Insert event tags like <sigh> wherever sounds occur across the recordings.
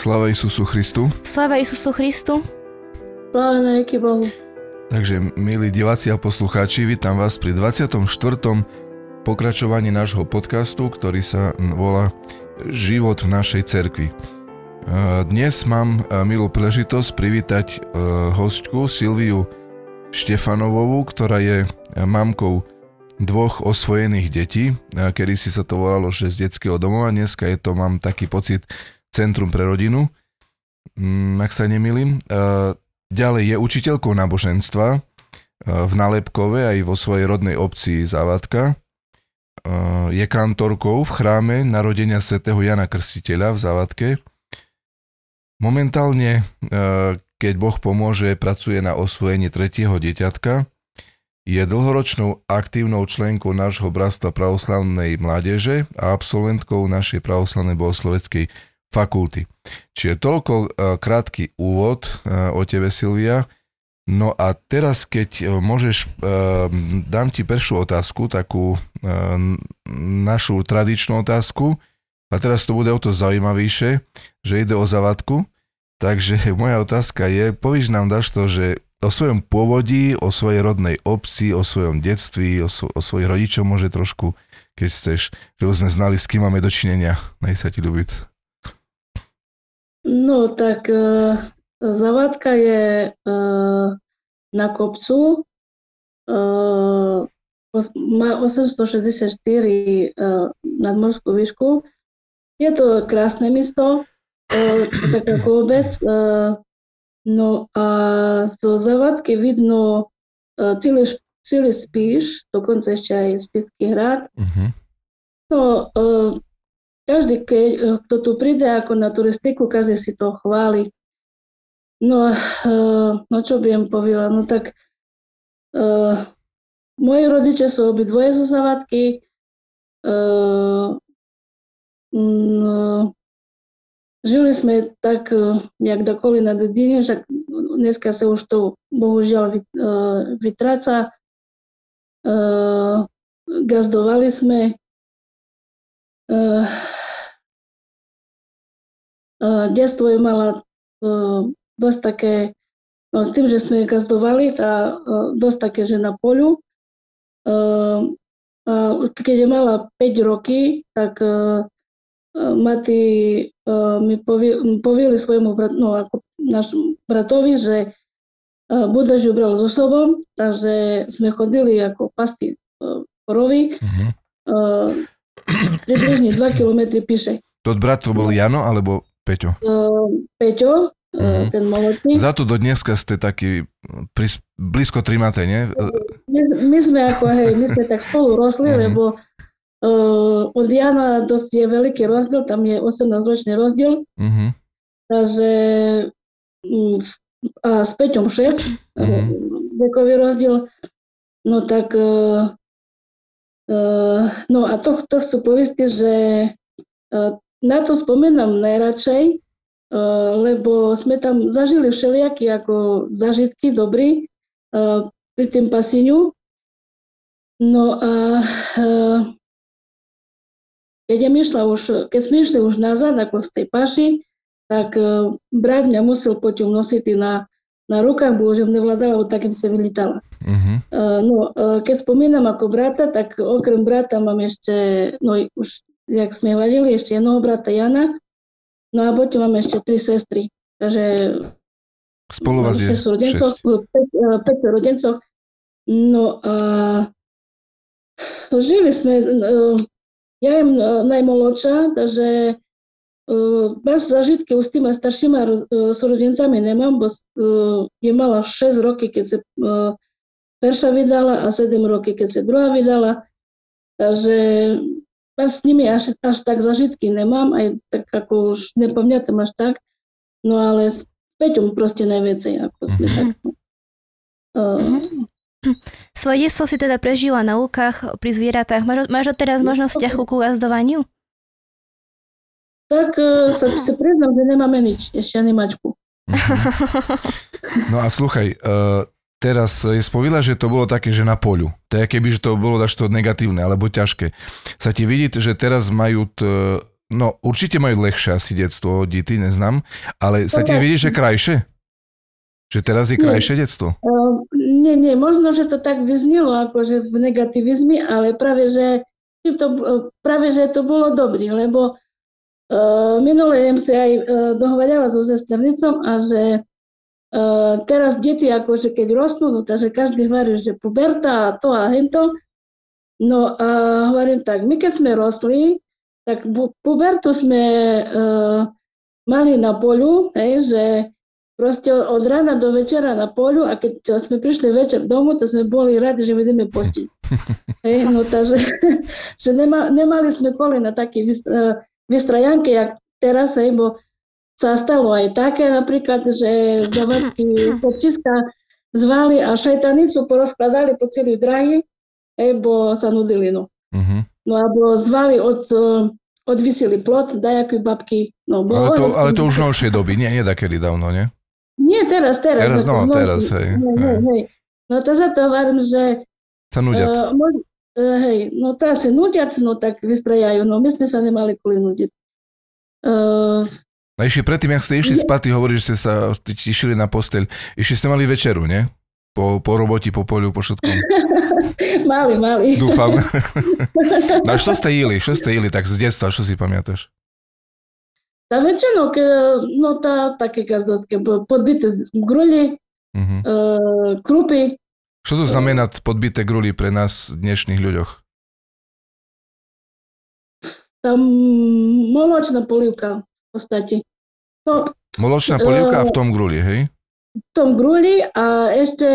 Sláva Isusu Christu. Sláva Isusu Christu. Sláva na Bohu. Takže, milí diváci a poslucháči, vítam vás pri 24. pokračovaní nášho podcastu, ktorý sa volá Život v našej cerkvi. Dnes mám milú príležitosť privítať hostku Silviu Štefanovovú, ktorá je mamkou dvoch osvojených detí. Kedy si sa to volalo, že z detského domova, dneska je to, mám taký pocit, Centrum pre rodinu, mm, ak sa nemýlim. Ďalej je učiteľkou náboženstva e, v Nalepkove aj vo svojej rodnej obci Závadka. E, je kantorkou v chráme narodenia svätého Jana Krstiteľa v Závadke. Momentálne, e, keď Boh pomôže, pracuje na osvojení tretieho dieťatka. Je dlhoročnou aktívnou členkou nášho bratstva pravoslavnej mládeže a absolventkou našej pravoslavnej bohosloveckej fakulty. Čiže toľko uh, krátky úvod uh, o tebe, Silvia. No a teraz, keď uh, môžeš, dám ti prvú otázku, takú našu tradičnú otázku. A teraz to bude o to zaujímavejšie, že ide o zavadku. Takže <laughs> moja otázka je, povíš nám dáš to, že o svojom pôvodí, o svojej rodnej obci, o svojom detství, o, svo, o svojich rodičoch môže trošku, keď chceš, že sme znali, s kým máme dočinenia. Nech sa ti ľúbiť. No tak uh, Zavadka je uh, na kopcu, uh, má 864 uh, nadmorskú výšku. Je to krásne mesto, uh, tak ako obec. Uh, no a zo Zavadky vidno uh, celý, celý Spíš, dokonca ešte aj Spišský hrad. Uh-huh. No, uh, každý, keď, eh, kto tu príde ako na turistiku, každý si to chváli. No, uh, no čo by im povedala? No tak uh, moji rodiče sú obidvoje zo Zavadky. Uh, no, žili sme tak nejak dokoli na dedine, však dneska sa už to bohužiaľ vytráca. Gazdovali sme. Uh, detstvo je mala uh, dosť také, no, s tým, že sme gazdovali, tá, uh, dosť také, že na poľu. A keď je mala 5 roky, tak mati mi povili svojmu bratu, no ako nášmu bratovi, že uh, Buda ju bral so sobou, takže sme chodili ako pasti korovy. Uh, približne 2 km píše. To brat to bol Jano, alebo Peťo? Uh, Peťo, uh-huh. ten malotný. Za to do dneska ste taký pris, blízko trimaté, nie? My, my sme ako, hej, my sme tak spolu rosli, uh-huh. lebo uh, od Jana dosť je veľký rozdiel, tam je 18-ročný rozdiel. Uh-huh. Takže um, a s Peťom 6, uh-huh. vekový rozdiel. No tak uh, uh, no a to, to chcú povedať, že uh, na to spomínam najradšej, eh, lebo sme tam zažili všelijaké ako zažitky dobrý eh, pri tým pasíňu. No a eh, keď, išla už, keď sme išli už nazad, ako z tej paši, tak brat mňa musel poďom nosiť na, na rukách, bo že nevládala, lebo takým sa vylítala. Uh-huh. No, keď spomínam ako brata, tak okrem brata mám ešte, no už jak sme vadili, ešte jednoho brata Jana, no a potom máme ešte tri sestry. Takže Spolu vás je 6 rodencov, 5, 5 e, rodencov. No a žili sme, e, ja jem e, najmolodšia, takže bez zažitky už s tými staršími súrodencami nemám, bo je mala 6 roky, keď sa perša vydala a 7 roky, keď sa druhá vydala. Takže s nimi až, až tak zažitky nemám, aj tak ako už nepamätám až tak, no ale s Peťom proste najviacej, ako sme mm-hmm. tak. Uh, Svoje detstvo si teda prežila na lukách pri zvieratách. Máš, máš teraz možnosť vzťah ku gazdovaniu? Tak uh, sa, sa priznám, že nemáme nič, ešte ani mačku. No a sluchaj, uh, teraz je spovila, že to bolo také, že na poľu. To je keby, že to bolo to negatívne alebo ťažké. Sa ti vidí, že teraz majú t, no určite majú dlhšie asi detstvo, dity, neznám, ale sa ti vidí, že krajšie? Že teraz je krajšie nie, detstvo? Uh, nie, nie, možno, že to tak vyznilo akože v negativizmi, ale práve, že to, práve, že to bolo dobrý, lebo uh, minulé jem si aj uh, dohovorila so sesternicom a že uh, teraz deti akože keď rostnú, no takže každý hovorí, že puberta a to a hento. No a hovorím tak, my keď sme rostli, tak pubertu sme uh, mali na polu, hej, že proste od rána do večera na polu a keď sme prišli večer domov, to sme boli radi, že ideme postiť. <laughs> Hej, no takže, <laughs> že nema, nemali sme pole na také vystrajanke, jak teraz, hej, bo sa stalo aj také napríklad, že zavadsky <clears throat> kopčiska zvali a šajtanicu porozkladali po celý drahy, bo sa nudili, no. Uh-huh. No alebo zvali od, odvisili plot, dajaký babky. No, bo ale, to, ale to už novšie doby, nie, nie takedy dávno, nie? Nie, teraz, teraz. teraz no, no, teraz, hej. Hej, hej, hej. No to za to hovorím, že... Sa nudiat. Uh, uh, hej, no to asi nudiat, no tak vystrajajú, no my sme sa nemali kvôli nudiť. Uh, a ešte predtým, ak ste išli spať, hovorí, že ste sa tišili na posteľ. Ešte ste mali večeru, nie? Po, po roboti, po poliu, po všetkom. <laughs> mali, mali. Dúfam. <laughs> no a čo ste jeli? Čo ste jeli tak z detstva? Čo si pamätáš? Та вечеринок, ну та таке газдовське, podbité gruli, uh-huh. uh, krupy. Čo to znamená podbité gruly pre nás dnešných ľuďoch? Tam moločná polivka v podstate. No, Moločná polivka uh, v tom gruli, hej? V tom gruli a ešte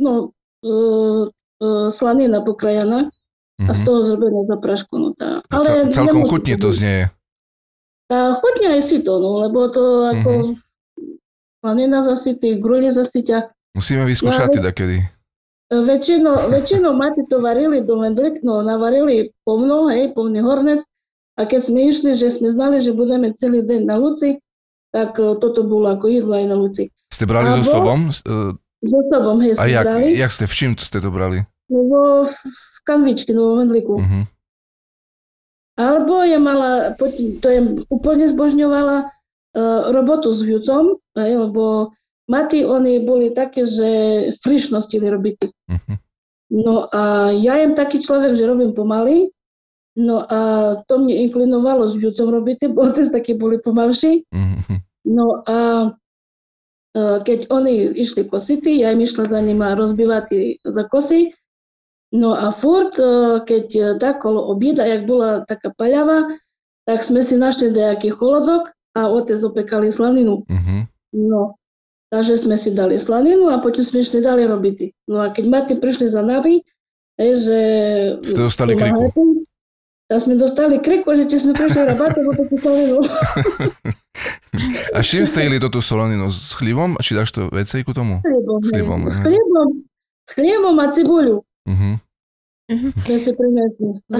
no, uh, uh, slanina pokrajana uh-huh. a z toho zrobená zaprašku. No, tá. Ale celkom chutne to znie. A chutne aj si to, no, lebo to ako mm-hmm. slanina zasytí, gruli zasyťa. Musíme vyskúšať teda kedy. Väčšinou, väčšinou mati to varili do mendlik, no navarili povno, hej, povný hornec. A keď sme išli, že sme znali, že budeme celý deň na Luci, tak e, toto bolo ako jedlo aj na Luci. Ste brali so sobom? So sobom, hej, A jak, brali. jak ste, v čím ste to brali? No, v, v kanvičky, no, v mendliku. Uh-huh. Alebo je mala, to je úplne zbožňovala uh, robotu s hľucom, lebo maty, oni boli také, že frišno stili robiť. Uh-huh. No a ja jem taký človek, že robím pomaly, no a to mne inklinovalo s hľucom robiť, bo otec také boli pomalší. Uh-huh. No a uh, keď oni išli kosity, ja im išla za nima rozbívať za kosy, No a furt, e, keď e, tak kolo obieda, jak bola taká paľava, tak sme si našli nejaký holodok a otec opekali slaninu. Uh-huh. No, takže sme si dali slaninu a potom sme išli dali robiť. No a keď mati prišli za nami, že... Ste dostali kriku. Tak sme dostali kriku, že či sme prišli rabať, alebo takú slaninu. <laughs> a s čím ste jeli toto solaninu? S chlívom? Či dáš to vecej ku tomu? S chlíbom. S chlíbom, s chlíbom a cibuľu. Uh-huh. Uh-huh.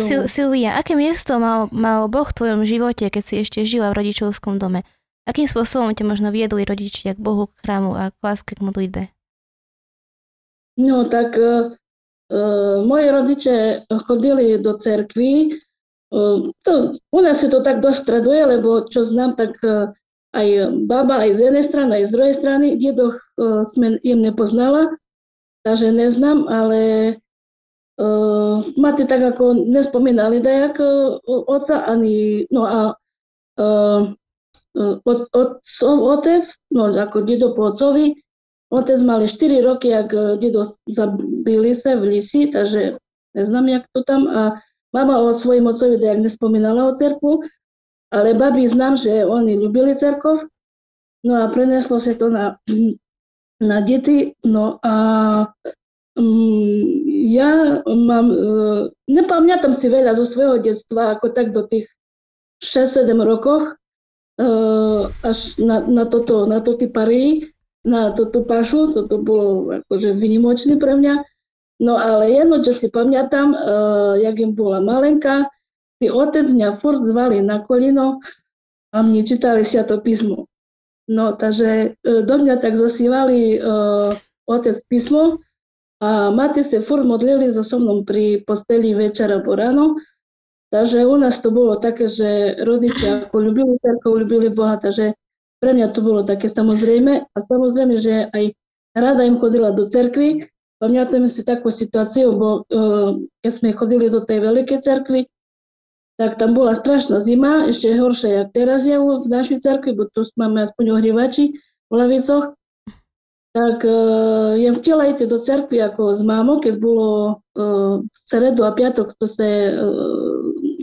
Sil- Silvia, aké miesto mal, mal Boh v tvojom živote, keď si ešte žila v rodičovskom dome? Akým spôsobom ťa možno viedli rodičia k Bohu, k chrámu a k láske, k modlitbe? No tak uh, uh, moji rodiče chodili do cerkvy. Uh, to, u nás si to tak dostreduje, lebo čo znám, tak uh, aj baba, aj z jednej strany, aj z druhej strany. Dedoch uh, sme im nepoznala, takže neznám, ale Uh, máte tak ako nespomínali dajak uh, oca ani, no a uh, od, od, otec, no ako dedo po otcovi, otec mali 4 roky, ak dedo zabili sa v lisi, takže neznám, jak to tam. A mama o svojim otcovi dajak nespomínala o cerku, ale babi znám, že oni ľubili cerkov, no a preneslo sa to na, na deti, no a um, ja mám, uh, nepamätám si veľa zo svojho detstva, ako tak do tých 6-7 rokoch, uh, až na, na, toto, na toto pary, na toto pašu, toto bolo akože vynimočné pre mňa. No ale jedno, čo si pamätám, uh, jak im bola malenka, tí otec mňa furt zvali na kolino a mne čítali to písmo. No, takže uh, do mňa tak zasívali uh, otec písmo, a mati se fur modlili za so mnou pri posteli večer alebo ráno, Takže u nás to bolo také, že rodičia ako ľubili cerkev, Boha, takže pre mňa to bolo také samozrejme a samozrejme, že aj rada im chodila do cerkvy. Pamätáme si takú situáciu, bo uh, keď sme chodili do tej veľkej cerkvy, tak tam bola strašná zima, ešte horšia, jak teraz je v našej cerkvi, bo tu máme aspoň ohrievači v lavicoch. Tak uh, jem chtela ísť do cerkvy ako s mámou, keď bolo uh, v stredu a piatok, to sa uh,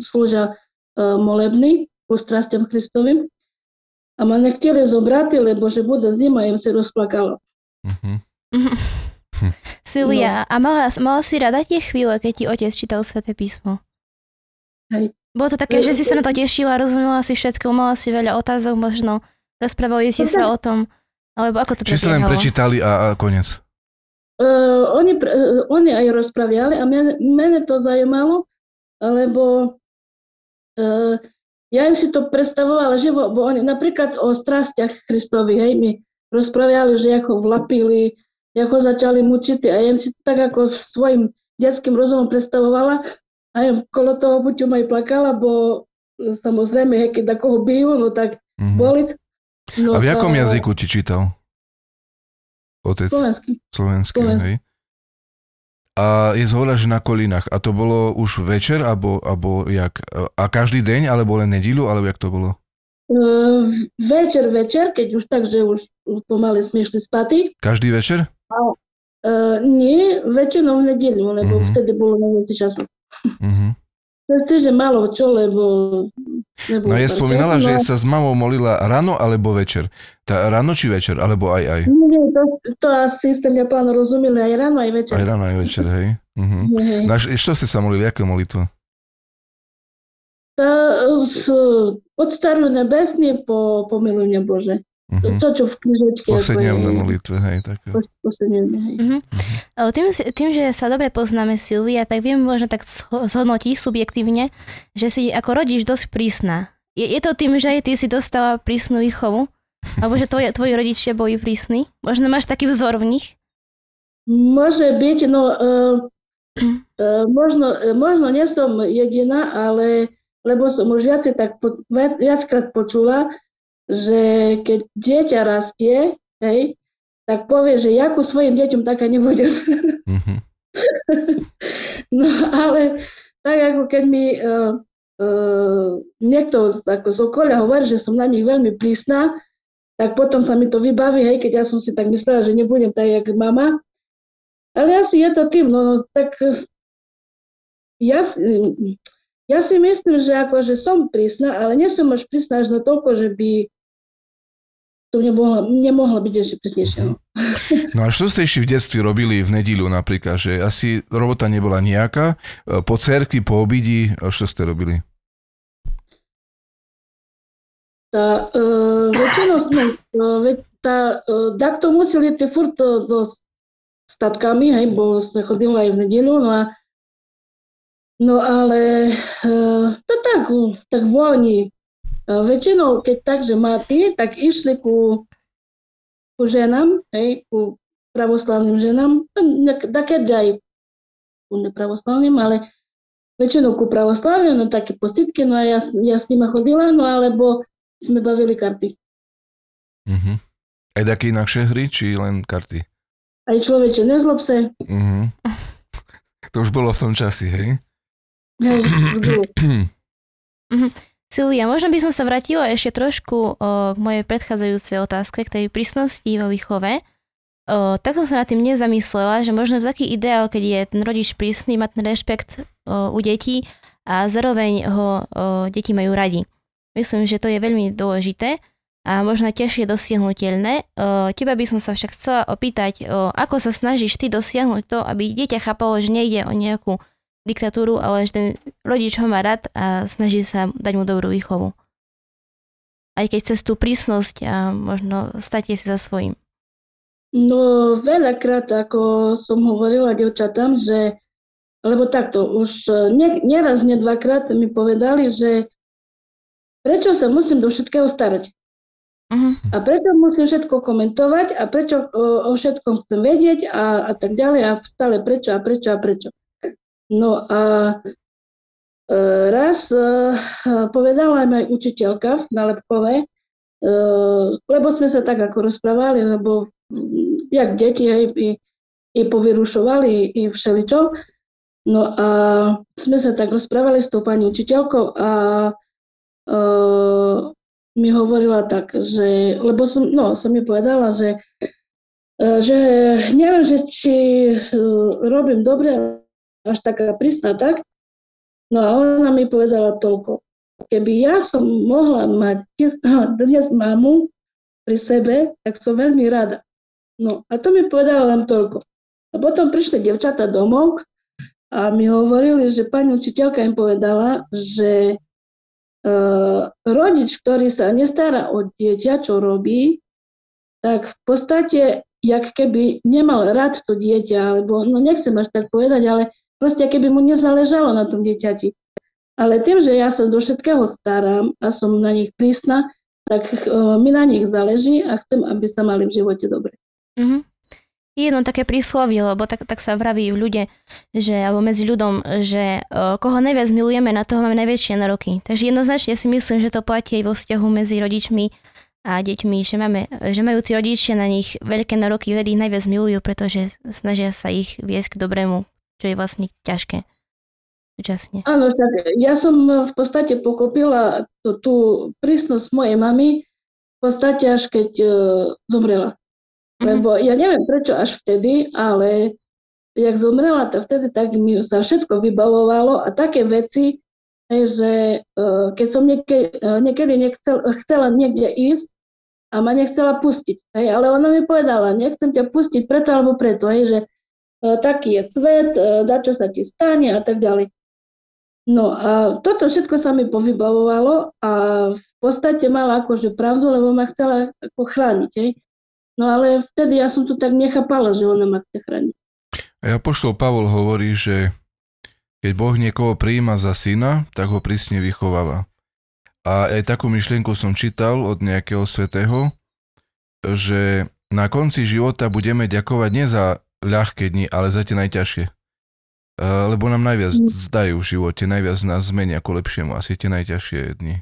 slúžia uh, molebný po strastiam Kristovým. A ma nechtěli zobrať, lebo že bude zima, im sa rozplakalo. <laughs> Silvia, no. a mala, mala si rada tie chvíle, keď ti otec čítal Sveté písmo? Hej. Bolo to také, že si sa na to tešila, rozumela si všetko, mala si veľa otázok možno, rozprávali ste sa o tom, alebo ako to Či sa len prečítali a, a konec? Uh, oni, uh, oni aj rozprávali a mene, mene to zajímalo, lebo uh, ja im si to predstavovala, že bo, bo oni napríklad o strastiach Kristovi, hej, mi rozprávali, že ako vlapili, ako začali mučiť a ja im si to tak ako svojim detským rozumom predstavovala a ja kolo toho buď aj plakala, bo samozrejme, hej, keď koho bijú, no tak mm-hmm. boli. No, a v jakom a... jazyku ti čítal? Otec? Slovenský. Slovenský, Slovenský. hej. A je zhoda, že na kolinách. A to bolo už večer, alebo, alebo jak? A každý deň, alebo len nedílu, alebo jak to bolo? Uh, večer, večer, keď už tak, že už pomaly sme išli spaty. Každý večer? Uh, uh, nie, väčšinou v nedelu, lebo uh-huh. vtedy bolo najviac času. Uh-huh. že malo čo, lebo... No je spomínala, no. že sa s mamou molila ráno alebo večer. Tá, ráno či večer, alebo aj aj? Nie, to, to asi ste mňa pán rozumeli aj ráno, aj večer. Aj ráno, aj večer, hej. Uh-huh. Hej. Naš, čo ste sa molili, aké molitva? Tá, od staru nebesný po pomiluj Bože. Uh-huh. To, čo v knižečke. Posedňovné molitve, hej. Také. Posedňovné, hej. Uh-huh. Tým, tým, že sa dobre poznáme Silvia, tak viem možno tak zhodnotiť subjektívne, že si ako rodič dosť prísna. Je, je to tým, že aj ty si dostala prísnu výchovu? Alebo že tvoje, tvoji rodičia boli prísni? Možno máš taký vzor v nich? Môže byť, no uh, uh, možno, uh, možno nie som jediná, ale lebo som už viacej tak po, viackrát počula, že keď dieťa rastie, hej, tak povie, že ja ku svojim deťom taká nebudem. Mm-hmm. <laughs> no ale tak ako keď mi uh, uh, niekto ako z okolia hovorí, že som na nich veľmi prísna, tak potom sa mi to vybaví, hej, keď ja som si tak myslela, že nebudem tak, jak mama. Ale asi je to tým, no tak ja, ja si myslím, že akože som prísna, ale nie som až prísna až na toľko, že by to nemohla, nemohla byť ešte prísnejšia. No. no a čo ste ešte v detstve robili v nedílu napríklad, že asi robota nebola nejaká, po cerkvi, po obidi, čo ste robili? Tá, uh, väčšinou sme, uh, tá, uh, takto museli ty furt uh, so statkami, hej, bo sa chodilo aj v nedelu, no a No ale uh, to tak, tak voľní. Uh, väčšinou, keď tak, že máte, tak išli ku, ku ženám, hej, ku pravoslavným ženám, také aj ku nepravoslavným, ale väčšinou ku pravoslavným, no také positky, no a ja, ja s nimi chodila, no alebo sme bavili karty. Uh-huh. Aj také inakšie hry, či len karty? Aj človeče, nezlob sa. Uh-huh. To už bolo v tom časi, hej? Hej, uh-huh. <clears throat> Silvia, možno by som sa vrátila ešte trošku o, k mojej predchádzajúcej otázke, k tej prísnosti vo výchove. O, tak som sa nad tým nezamyslela, že možno taký ideál, keď je ten rodič prísny, má ten rešpekt o, u detí a zároveň ho o, deti majú radi. Myslím, že to je veľmi dôležité a možno je dosiahnutelné. Teba by som sa však chcela opýtať, ako sa snažíš ty dosiahnuť to, aby dieťa chápalo, že nejde o nejakú diktatúru, ale že ten rodič ho má rád a snaží sa dať mu dobrú výchovu. Aj keď cez tú prísnosť a možno stať si za svojím. No veľakrát, ako som hovorila devčatám, že lebo takto, už nie, nieraz, nie dvakrát mi povedali, že prečo sa musím do všetkého starať? Uh-huh. A prečo musím všetko komentovať a prečo o, o všetkom chcem vedieť a, a tak ďalej a stále prečo a prečo a prečo. No a raz povedala aj učiteľka na Lepkové, lebo sme sa tak ako rozprávali, lebo jak deti aj i, i povyrušovali i všeličo. No a sme sa tak rozprávali s tou pani učiteľkou a uh, mi hovorila tak, že, lebo som, no, som mi povedala, že, že neviem, že či robím dobre, až taká prísna, tak? No a ona mi povedala toľko. Keby ja som mohla mať dnes, <laughs> mamu pri sebe, tak som veľmi rada. No a to mi povedala len toľko. A potom prišli devčata domov a mi hovorili, že pani učiteľka im povedala, že uh, rodič, ktorý sa nestará o dieťa, čo robí, tak v podstate, jak keby nemal rád to dieťa, alebo, no nechcem až tak povedať, ale proste keby mu nezáležalo na tom dieťati. Ale tým, že ja sa do všetkého starám a som na nich prísna, tak uh, mi na nich záleží a chcem, aby sa mali v živote dobre. Mm-hmm jedno také príslovie, lebo tak, tak sa vraví v ľude, že, alebo medzi ľudom, že uh, koho najviac milujeme, na toho máme najväčšie nároky. Takže jednoznačne si myslím, že to platí aj vo vzťahu medzi rodičmi a deťmi, že, máme, že majú tí rodičia na nich veľké nároky, vtedy ich najviac milujú, pretože snažia sa ich viesť k dobrému, čo je vlastne ťažké. Súčasne. Áno, ja som v podstate pokopila tú, tú prísnosť mojej mamy v podstate až keď uh, zomrela. Mhm. Lebo ja neviem prečo až vtedy, ale jak zomrela, to vtedy tak mi sa všetko vybavovalo a také veci, že uh, keď som niekedy, uh, niekedy nechcel, chcela niekde ísť a ma nechcela pustiť, hej, ale ona mi povedala, nechcem ťa pustiť preto alebo preto, hej, že taký je svet, uh, da čo sa ti stane a tak ďalej. No a toto všetko sa mi povybavovalo a v podstate mala akože pravdu, lebo ma chcela ako chrániť. Hej. No ale vtedy ja som to tak nechápala, že ona ma chce chrániť. A poštol Pavol hovorí, že keď Boh niekoho prijíma za syna, tak ho prísne vychováva. A aj takú myšlienku som čítal od nejakého svetého, že na konci života budeme ďakovať nie za ľahké dni, ale za tie najťažšie. Lebo nám najviac mm. zdajú v živote, najviac nás zmenia ako lepšiemu, asi tie najťažšie dni.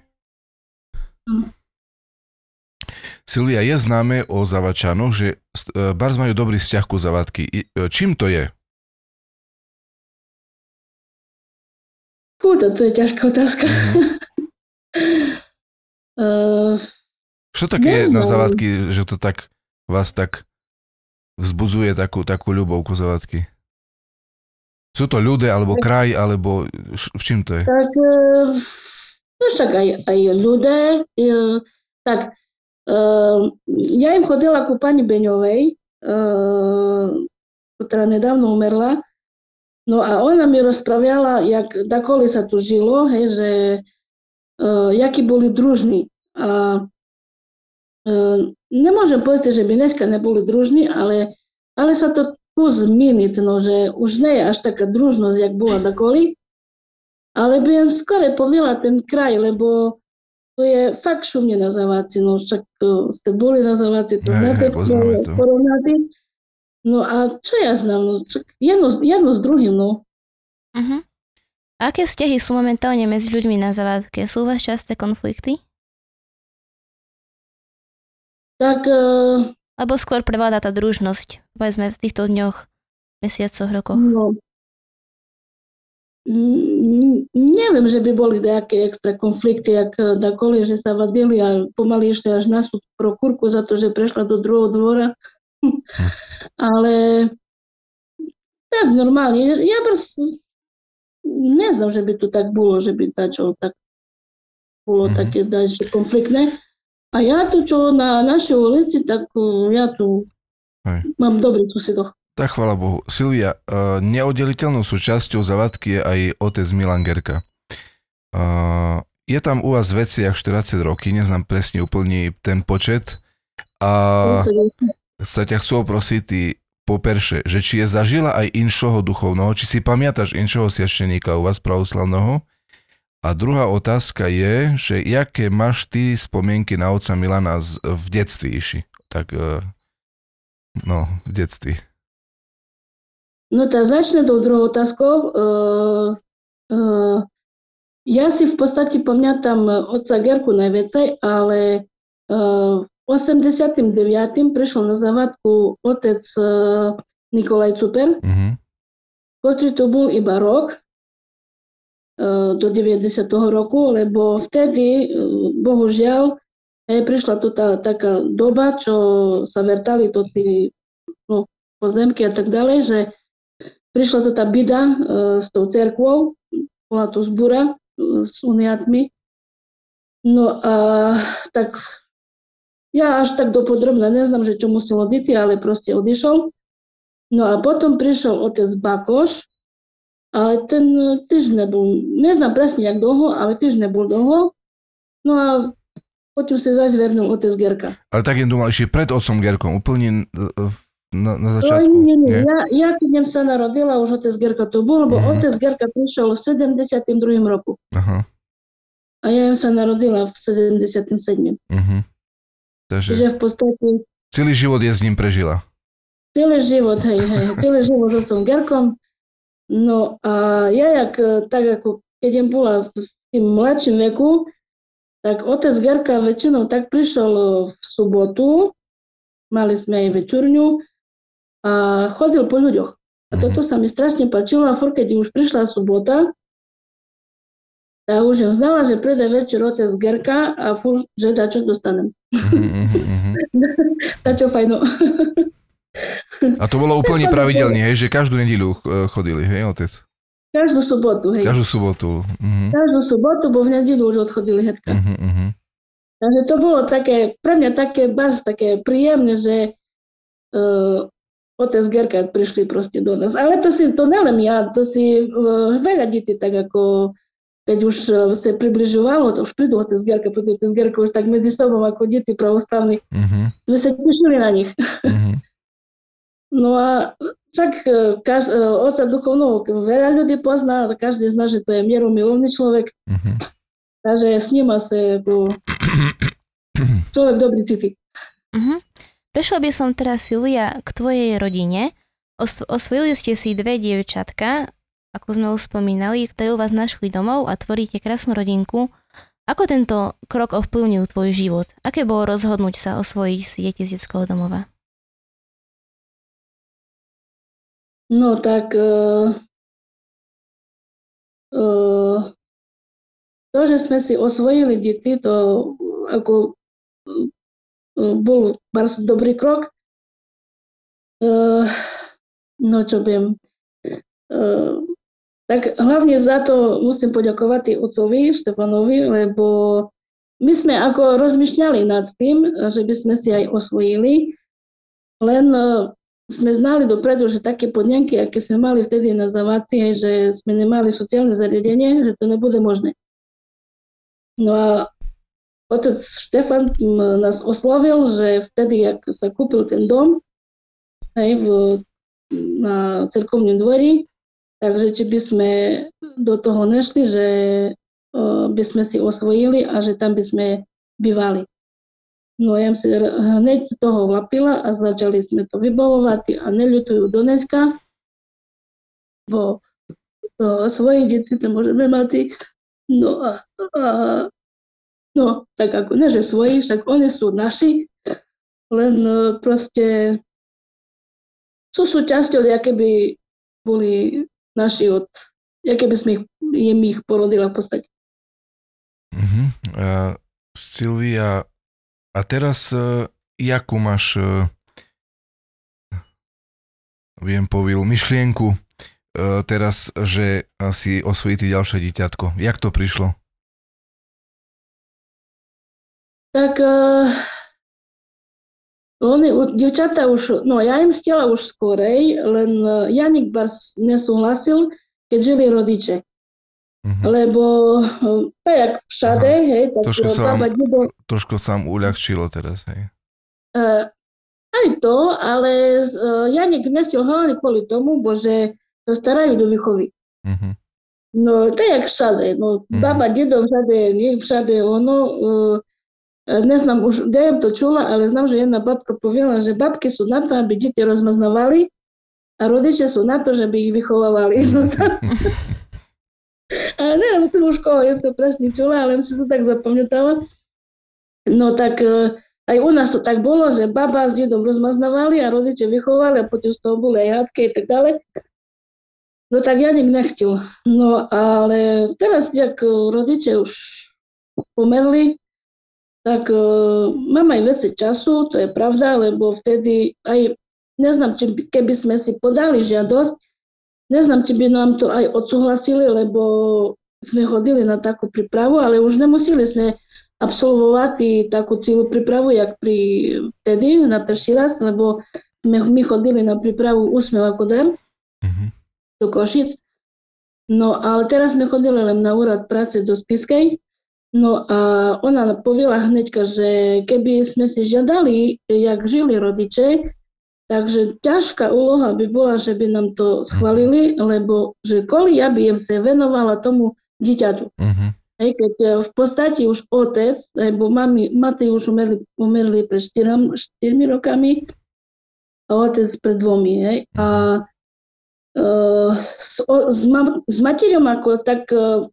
Mm. Silvia, je známe o Zavačanoch, že e, Bars majú dobrý vzťah ku Zavatky. E, čím to je? Fú, to je ťažká otázka. Mm-hmm. uh, <laughs> Čo také je na Zavatky, že to tak vás tak vzbudzuje takú, takú ľubov ku Zavatky? Sú to ľudia, alebo kraj, alebo v čím to je? Tak, no však aj, aj ľudia, tak Ehm, ja im chodila ku pani Beňovej, ktorá nedávno umerla, no a ona mi rozpraviala, jak dakoli sa tu žilo, hej, že jakí boli družní. A nemôžem povedať, že by dneska neboli družní, ale, ale sa to tu zmeniť, no, že už nie je až taká družnosť, jak bola dakoli, ale by im skore povila ten kraj, lebo to je fakt šumne na Zaváci, no však ste boli na Zaváci, to znáte, koronáty. No a čo ja znám, no čak jedno, jedno s druhým, no. Uh-huh. Aké vzťahy sú momentálne medzi ľuďmi na Zavádke? Sú vás časté konflikty? Tak... Uh, Alebo skôr prevláda tá družnosť, povedzme v týchto dňoch, mesiacoch, rokoch? No, neviem, že by boli nejaké extra konflikty, ak dakoli, že sa vadili a pomaly ešte až na súd pro kurku za to, že prešla do druhého dvora. <laughs> Ale tak normálne. Ja brs neznám, že by to tak bolo, že by čo tak bolo mm-hmm. také dačo konfliktné. A ja tu, čo na našej ulici, tak ja tu Hej. mám dobrý susedoch. Tak chvala Bohu. Silvia, uh, neoddeliteľnou súčasťou zavadky je aj otec Milan Gerka. Uh, je tam u vás veci jak 40 roky, neznám presne úplne ten počet. A sa ťa chcú oprosiť ty poperše, že či je zažila aj inšoho duchovného, či si pamätáš inšoho siašteníka u vás pravoslavného. A druhá otázka je, že jaké máš ty spomienky na otca Milana z, v detstve, Iši? Tak, uh, no, v detstve. No tak začne tou druhou otázkou. Uh, uh, Ja si v podstate pamätám otca Gerku najviacej, ale v 89. prišiel na zavadku otec Nikolaj Cuper, mm-hmm. ktorý to bol iba rok, do 90. roku, lebo vtedy, bohužiaľ, prišla tu tá taká doba, čo sa vertali to tí no, pozemky a tak ďalej, že prišla tu tá bida e, s tou cerkvou, bola tu zbura e, s uniatmi. No a tak ja až tak dopodrobne neznám, že čo musel odísť, ale proste odišol. No a potom prišiel otec Bakoš, ale ten tiež nebol, neznám presne jak dlho, ale tiež nebol dlho. No a potom sa zase vernul otec Gerka. Ale tak jen mal ešte pred otcom Gerkom, úplne na, na začiatku? No, nie, nie. nie. Ja, ja keď sa narodila, už otec Gerka to bol, lebo uh-huh. otec Gerka prišiel v 72. roku. Uh-huh. A ja sa narodila v 77. Uh-huh. Takže... Takže v podstate... Celý život je s ním prežila. Celý život, hej, hej. Celý život s otcom Gerkom. No a ja, jak, tak ako keď som bola v tým mladším veku, tak otec Gerka väčšinou tak prišiel v sobotu, mali sme aj večurňu a chodil po ľuďoch. A mm-hmm. toto sa mi strašne páčilo a furt, keď už prišla sobota, tak už som znala, že príde večer otec Gerka a furt, že da čo dostanem. <laughs> Mm-hmm. da čo fajno. <laughs> a to bolo úplne <laughs> pravidelne, hej, že každú nedelu eh, chodili, hej, otec? Každú sobotu, hej. Každú sobotu. Mm-hmm. Každú sobotu, bo v nedelu už odchodili hetka. Mm-hmm. Takže to bolo také, pre mňa také bars, také príjemné, že uh, otec Gerka prišli proste do nás. Ale to si, to nelem ja, to si uh, veľa detí tak ako keď už sa približovalo, to už prídu otec Gerka, pretože otec Gerka už tak medzi sobou ako deti pravoslavní. Uh-huh. Sme sa tešili na nich. Uh-huh. <laughs> no a však uh, kaž, uh, oca duchovného veľa ľudí pozná, každý zná, že to je mieromilovný človek. Uh-huh. Takže s ním sa ako <clears throat> človek dobrý cíti. Uh-huh. Prešla by som teraz, Silvia, k tvojej rodine. Os- osvojili ste si dve dievčatka, ako sme už spomínali, ktoré u vás našli domov a tvoríte krásnu rodinku. Ako tento krok ovplyvnil tvoj život? Aké bolo rozhodnúť sa o svojich si deti z detského domova? No tak uh, uh, to, že sme si osvojili deti, to ako bol bardzo dobrý krok. No čo viem. Tak hlavne za to musím poďakovať otcovi Štefanovi, lebo my sme ako rozmýšľali nad tým, že by sme si aj osvojili, len sme znali dopredu, že také podmienky, aké sme mali vtedy na zavácii, že sme nemali sociálne zariadenie, že to nebude možné. No a otec Štefan nás oslovil, že vtedy, jak sa kúpil ten dom hej, v, na cerkovnom dvori, takže či by sme do toho nešli, že by sme si osvojili a že tam by sme bývali. No ja si hneď toho vlapila a začali sme to vybavovať a neľutujú do dneska, bo to svoje deti to môžeme mať. No a, a No, tak ako, ne že svoji, však oni sú naši, len e, proste sú súčasťou, aké by boli naši od, aké by sme ich, im ich porodila v podstate. Uh-huh. Uh, Silvia, a teraz uh, jakú máš uh, viem povil, myšlienku uh, teraz, že si osvojíte ďalšie dieťatko. Jak to prišlo? tak uh, oni, dievčatá už, no ja im stela už skorej, len uh, Janik Bars nesúhlasil, keď žili rodiče. Uh-huh. Lebo uh, tak jak všade, uh-huh. hej, tak trošku sa vám, dedo, trošku sa vám uľahčilo teraz, hej. Uh, aj to, ale uh, Janik nestiel hlavne kvôli tomu, bože sa starajú do výchovy. Uh-huh. No, to jak všade. No, uh-huh. baba, dedo všade, nie všade ono. Uh, Neznám už, kde to čula, ale znam, že jedna babka povedala, že babky sú na to, aby deti rozmaznovali a rodičia sú na to, že by ich vychovávali. <laughs> No to... <laughs> Ale neviem, už koho je to presne čula, ale si to tak zapamätala. No tak e, aj u nás to tak bolo, že baba s dedom rozmaznávali a rodiče vychovali a potom z toho boli aj hádky a tak ďalej. No tak Janik nechtil. No ale teraz, jak rodiče už pomerli, tak uh, mám aj veci času, to je pravda, lebo vtedy aj, neznám, či keby sme si podali žiadosť, neznám, či by nám to aj odsúhlasili, lebo sme chodili na takú prípravu, ale už nemuseli sme absolvovať takú celú prípravu, jak pri vtedy, na prvý raz, lebo sme, my chodili na prípravu Úsmev ako der mm-hmm. do Košic. No ale teraz sme chodili len na úrad práce do Spiskej No a ona povedala hneďka, že keby sme si žiadali, jak žili rodiče, takže ťažká úloha by bola, že by nám to schválili, lebo že kvôli ja by sa venovala tomu dieťatu. Uh-huh. Hej, keď e, v podstate už otec, lebo mami, maty už umerli, umerli pred 4, 4 rokami a otec pred dvomi. Hej. A uh, s, o, s, ma, s materiom ako tak uh,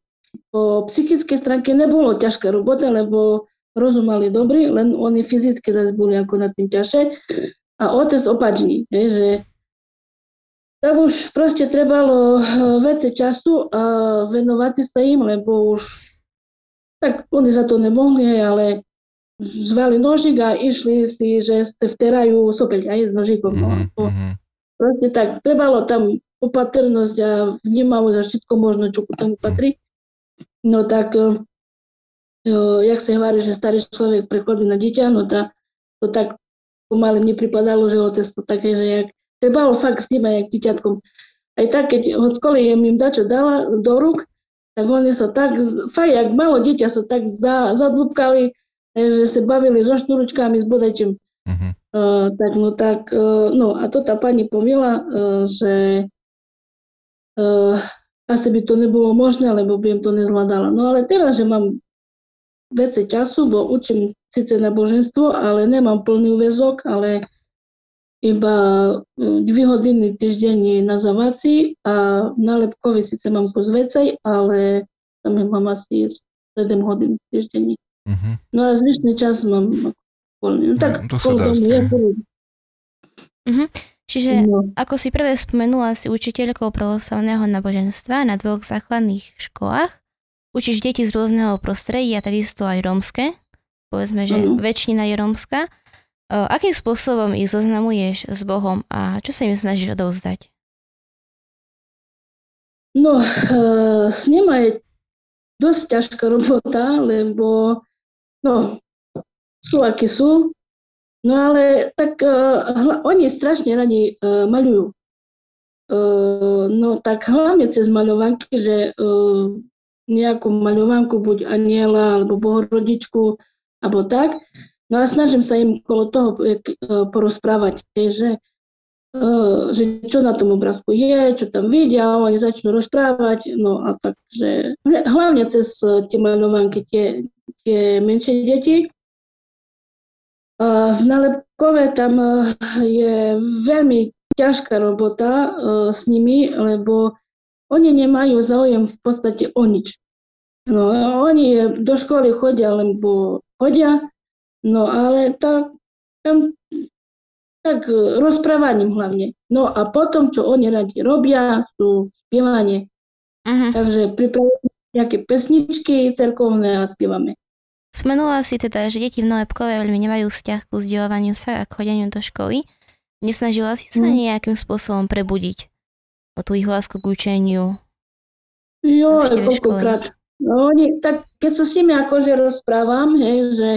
po psychickej stránke nebolo ťažká robota, lebo rozumali dobrí, len oni fyzicky zase boli ako na tým ťažšie. A otec opačný, je, že tak už proste trebalo eh, veci času a venovať sa im, lebo už tak oni za to nemohli, ale zvali nožik a išli si, že sa vterajú sopeť aj s nožikom. Mm-hmm. Proste tak, trebalo tam opatrnosť a vnímavosť a všetko možno, čo tam patrí. No tak, uh, jak sa hovorí, že starý človek prechodí na dieťa, no tá, to tak pomaly mne pripadalo, že otec to také, že jak, trebalo fakt s ním jak dieťatkom. Aj tak, keď od školy im dačo dala do rúk, tak oni sa tak, fakt, jak malo dieťa sa tak za, zadlúbkali, že sa bavili so šnúručkami, s bodajčím. Uh-huh. Uh, tak, no tak, uh, no a to tá pani povila, uh, že uh, asi by to nebolo možné, lebo by im to nezvládala. No ale teraz, že mám veci času, bo učím síce boženstvo, ale nemám plný úvezok, ale iba mm, dve hodiny týždenne na zaváci a na Lepkovi síce mám kus vecej, ale tam mám asi 7 hodín týždenne. Uh-huh. No a zvyšný čas mám voľný. No tak no, to sa dá uh-huh. Čiže no. ako si prvé spomenula, si učiteľkou pravoslavného náboženstva na dvoch základných školách. Učíš deti z rôzneho prostredia, takisto aj rómske. Povedzme, že uh-huh. väčšina je rómska. Akým spôsobom ich zoznamuješ s Bohom a čo sa im snažíš odovzdať? No, uh, s nimi je dosť ťažká robota, lebo no, sú akí sú, No ale tak uh, oni strašne radi uh, maľujú. Uh, no tak hlavne cez maľovanky, že uh, nejakú maľovanku, buď aniela, alebo bohorodičku, alebo tak. No a snažím sa im kolo toho uh, porozprávať, že, uh, že čo na tom obrázku je, čo tam vidia, oni začnú rozprávať, no a takže hlavne cez tie maľovanky, tie, tie menšie deti, v Nalepkove tam e, je veľmi ťažká robota e, s nimi, lebo oni nemajú záujem v podstate o nič. No, oni do školy chodia, lebo chodia, no ale tak, tam tak rozprávaním hlavne. No a potom, čo oni radi robia, sú spievanie. Uh-huh. Takže pripravujeme nejaké pesničky cerkovné a spievame. Spomenula si teda, že deti v Nalepkove veľmi nemajú vzťah k uzdielovaniu sa a k chodeniu do školy. Nesnažila si sa mm. nejakým spôsobom prebudiť o tú ich lásku k učeniu? Jo, koľkokrát. No, oni, tak keď sa s nimi akože rozprávam, hej, že,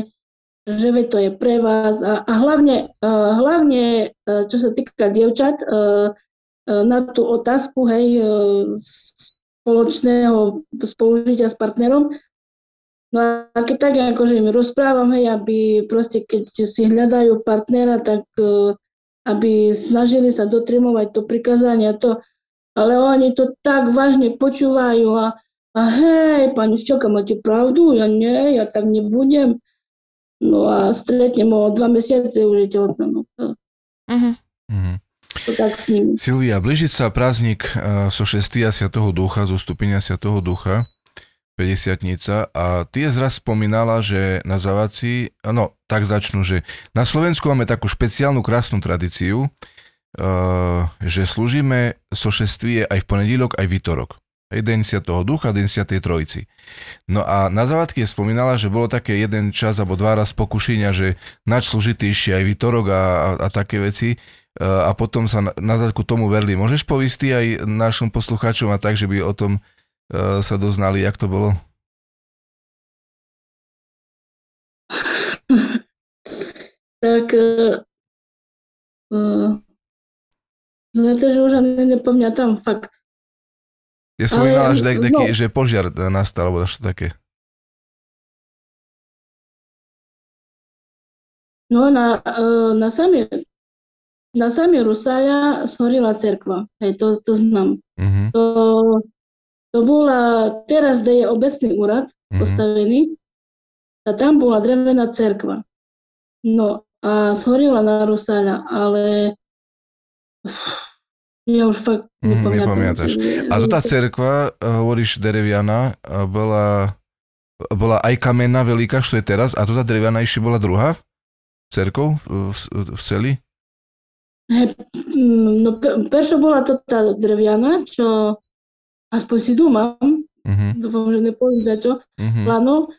že to je pre vás a, a hlavne, uh, hlavne uh, čo sa týka dievčat, uh, uh, na tú otázku, hej, uh, spoločného spolužitia s partnerom, No a keď tak akože im rozprávam, hej, aby proste keď si hľadajú partnera, tak uh, aby snažili sa dotrimovať to prikázanie, to, ale oni to tak vážne počúvajú a, a hej, pani Ščoka, máte pravdu, ja nie, ja tak nebudem. No a stretnem o dva mesiace už je tehotná. No. Uh-huh. Uh-huh. To tak s ním. Silvia, blížiť sa prázdnik uh, so šestia Sviatoho Ducha, zo stupenia Sviatoho Ducha. 50 a ty je zraz spomínala, že na Zavaci, no tak začnú, že na Slovensku máme takú špeciálnu krásnu tradíciu, uh, že slúžime sošestvie aj v ponedílok, aj v výtorok. Deň toho ducha, deň tej trojici. No a na zavadky je spomínala, že bolo také jeden čas alebo dva raz pokušenia, že nač slúžitý ešte aj výtorok a, a, a také veci a potom sa na, na zadku tomu verili. Môžeš povieť aj našim poslucháčom a tak, že by o tom uh, sa doznali, jak to bolo? <laughs> tak uh, to, že už ani nepamätám fakt. Ja spomínala, že, taký, no, že požiar nastal, alebo čo také. No na, uh, na sami na sami Rusaja shorila cerkva. Hej, to, to znam. Uh-huh. To, to bola, teraz, kde je obecný úrad uh-huh. postavený, a tam bola drevená cerkva. No a shorila na Rusaľa, ale ja už fakt nepamätám. Nepamätáš. A tu tá cerkva, eh, hovoríš dereviana, eh, bola, bola aj kamenná veľká, čo je teraz, a tu tá dreviana ešte bola druhá cerkov v, v, v celi? Mm, no, perša bola to tá dreviana, čo aspoň si dúmam, uh-huh. dúfam, že nepoviem čo, uh-huh. plánov,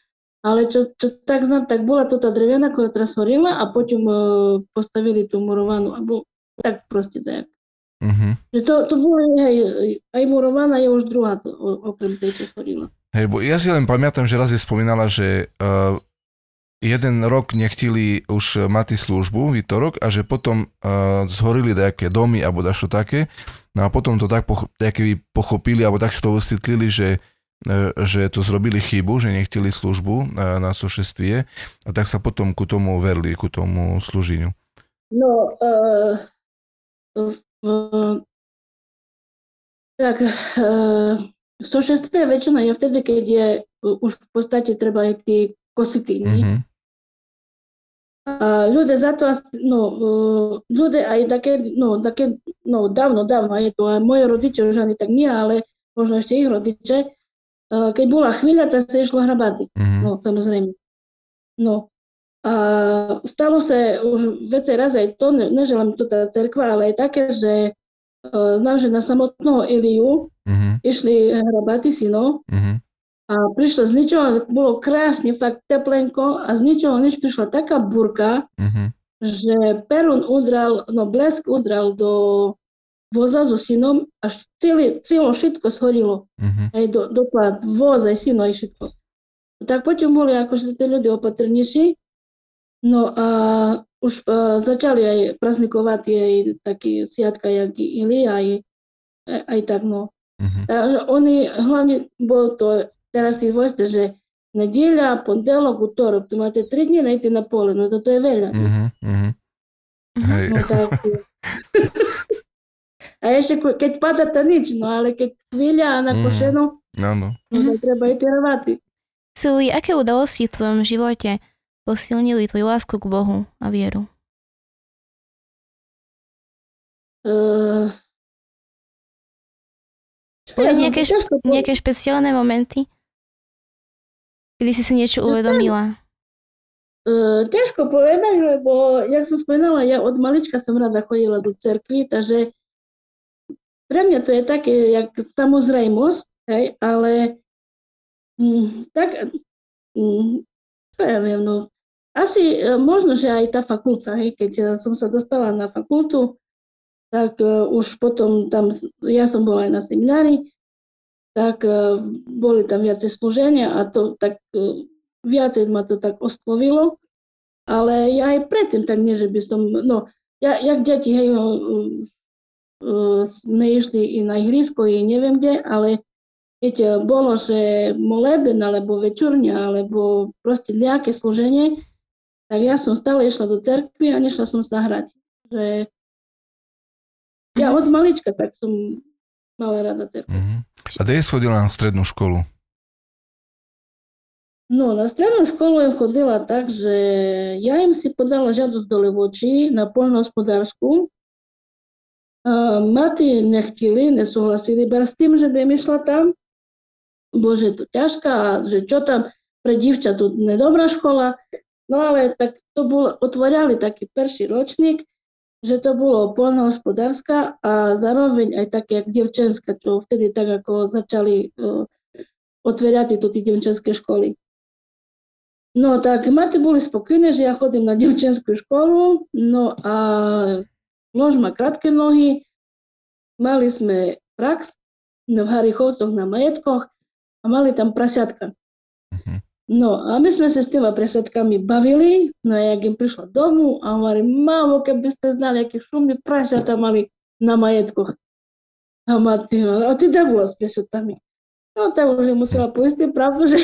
ale čo, čo tak znam, tak bola to tá dreviana, ktorá teraz horila a potom uh, postavili tú murovanú, alebo tak proste tak. Uh-huh. Že to, to bolo, hej, aj murovaná je už druhá, okrem tej, čo horila. Hej, bo ja si len pamätám, že raz je spomínala, že uh, jeden rok nechtili už mať službu, výtorok, a že potom uh, zhorili nejaké domy alebo dašo také. No a potom to tak poch- pochopili, alebo tak si to vysvetlili, že, uh, že to zrobili chybu, že nechtili službu na sošestvie a tak sa potom ku tomu verli, ku tomu služeniu. No, uh, uh, tak uh, sošestvie väčšina je vtedy, keď je už v podstate treba aj tí kositý. Mm-hmm. Ľudia za to, no, ľudia aj také, no, také, no, dávno, dávno je to, a moje rodiče už ani tak nie, ale možno ešte ich rodiče, keď bola chvíľa, tak sa išlo hrabať, mm-hmm. no, samozrejme. No, a stalo sa už veci raz aj to, ne, neželám to tá cerkva, ale aj také, že znam, že na samotného Iliu mm-hmm. išli hrabáty synov mm-hmm. A prišlo z ničoho, bolo krásne, fakt teplenko a z ničoho nič prišla taká burka, uh-huh. že Perun udral, no blesk udral do voza so synom, až celé, celo všetko shorilo. Uh-huh. Aj do, do plat, voz, aj syno, aj všetko. Tak potom boli akože tí ľudia opatrnejší. No a už uh, začali aj praznikovať aj taký sviatka, jak Ili, aj, aj, aj tak, no. Uh-huh. Takže oni, hlavne bol to Teraz si vôjste, že nedieľa, pondelok, útorok, tu máte 3 dní na na pole, no toto je veľa. Uh-huh, uh-huh. Hej. No, tak, <laughs> a ešte keď pada to nič, no ale keď chvíľa a na košenu, uh-huh. no, no. no to treba rováty. Suli, aké udalosti v tvojom živote posilnili tvoju lásku k Bohu a vieru? Uh, ja nejaké, špe- nejaké špeciálne momenty? Kedy si si niečo uvedomila? Uh, ťažko povedať, lebo, jak som spomínala, ja od malička som rada chodila do cerkvy, takže pre mňa to je také, jak samozrejmosť, hej, ale mm, tak, mm, čo ja viem, no, asi e, možno, že aj tá fakulta, hej, keď e, som sa dostala na fakultu, tak uh, už potom tam, ja som bola aj na seminári, tak e, boli tam viacej slúženia a to tak e, viacej ma to tak oslovilo. Ale ja aj predtým tak nie, že by som, no, ja, jak deti, hej, no, sme išli i na ihrisko, i neviem kde, ale keď bolo, že moleben, alebo večurňa, alebo proste nejaké slúženie, tak ja som stále išla do cerkvy a nešla som sa hrať. Že ja mhm. od malička tak som mala rada cerkev. Mm-hmm. A kde je schodila na strednú školu? No, na strednú školu je chodila tak, že ja im si podala žiadosť do Levočí na poľnohospodárskú. Mati nechtili, nesúhlasili bar s tým, že by im išla tam. bože, to ťažká, že čo tam pre divča tu nedobrá škola. No ale tak to bol, otvorili taký perší ročník, že to bolo polnohospodárska a zároveň aj také devčenská, čo vtedy tak ako začali uh, otvierať tu tie devčenské školy. No tak mati boli spokojné, že ja chodím na devčenskú školu, no a nož má krátke nohy, mali sme prax v Harichovcoch na majetkoch a mali tam prasiatka. Uh-huh. No a my sme sa s tými prasiatkami bavili, no a jak im prišla domu a hovorí, mamo, keby ste znali, aké šumné prasiata mali na majetkoch. A mati, a ty kde bola s prasiatami? No tak už musela poistiť pravdu, <laughs> že,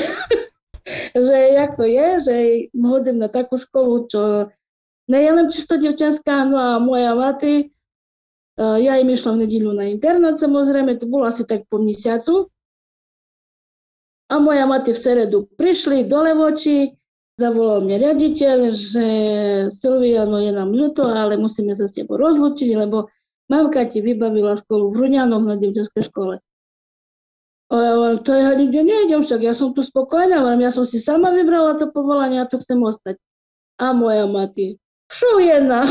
že jak to je, že hodím na takú školu, čo nie je len čisto devčanská, no a moja mati, ja im išla v nedelu na internát, samozrejme, to bolo asi tak po mesiacu, a moja mati v seredu prišli do Levoči, zavolal mňa riaditeľ, že Silvia, no je nám ľúto, ale musíme sa s tebou rozlučiť, lebo mamka ti vybavila školu v Ruňanoch na devčenskej škole. A ja hovorím, to ja nikde nejdem, však ja som tu spokojná, ja som si sama vybrala to povolanie a tu chcem ostať. A moja mati, šu jedna.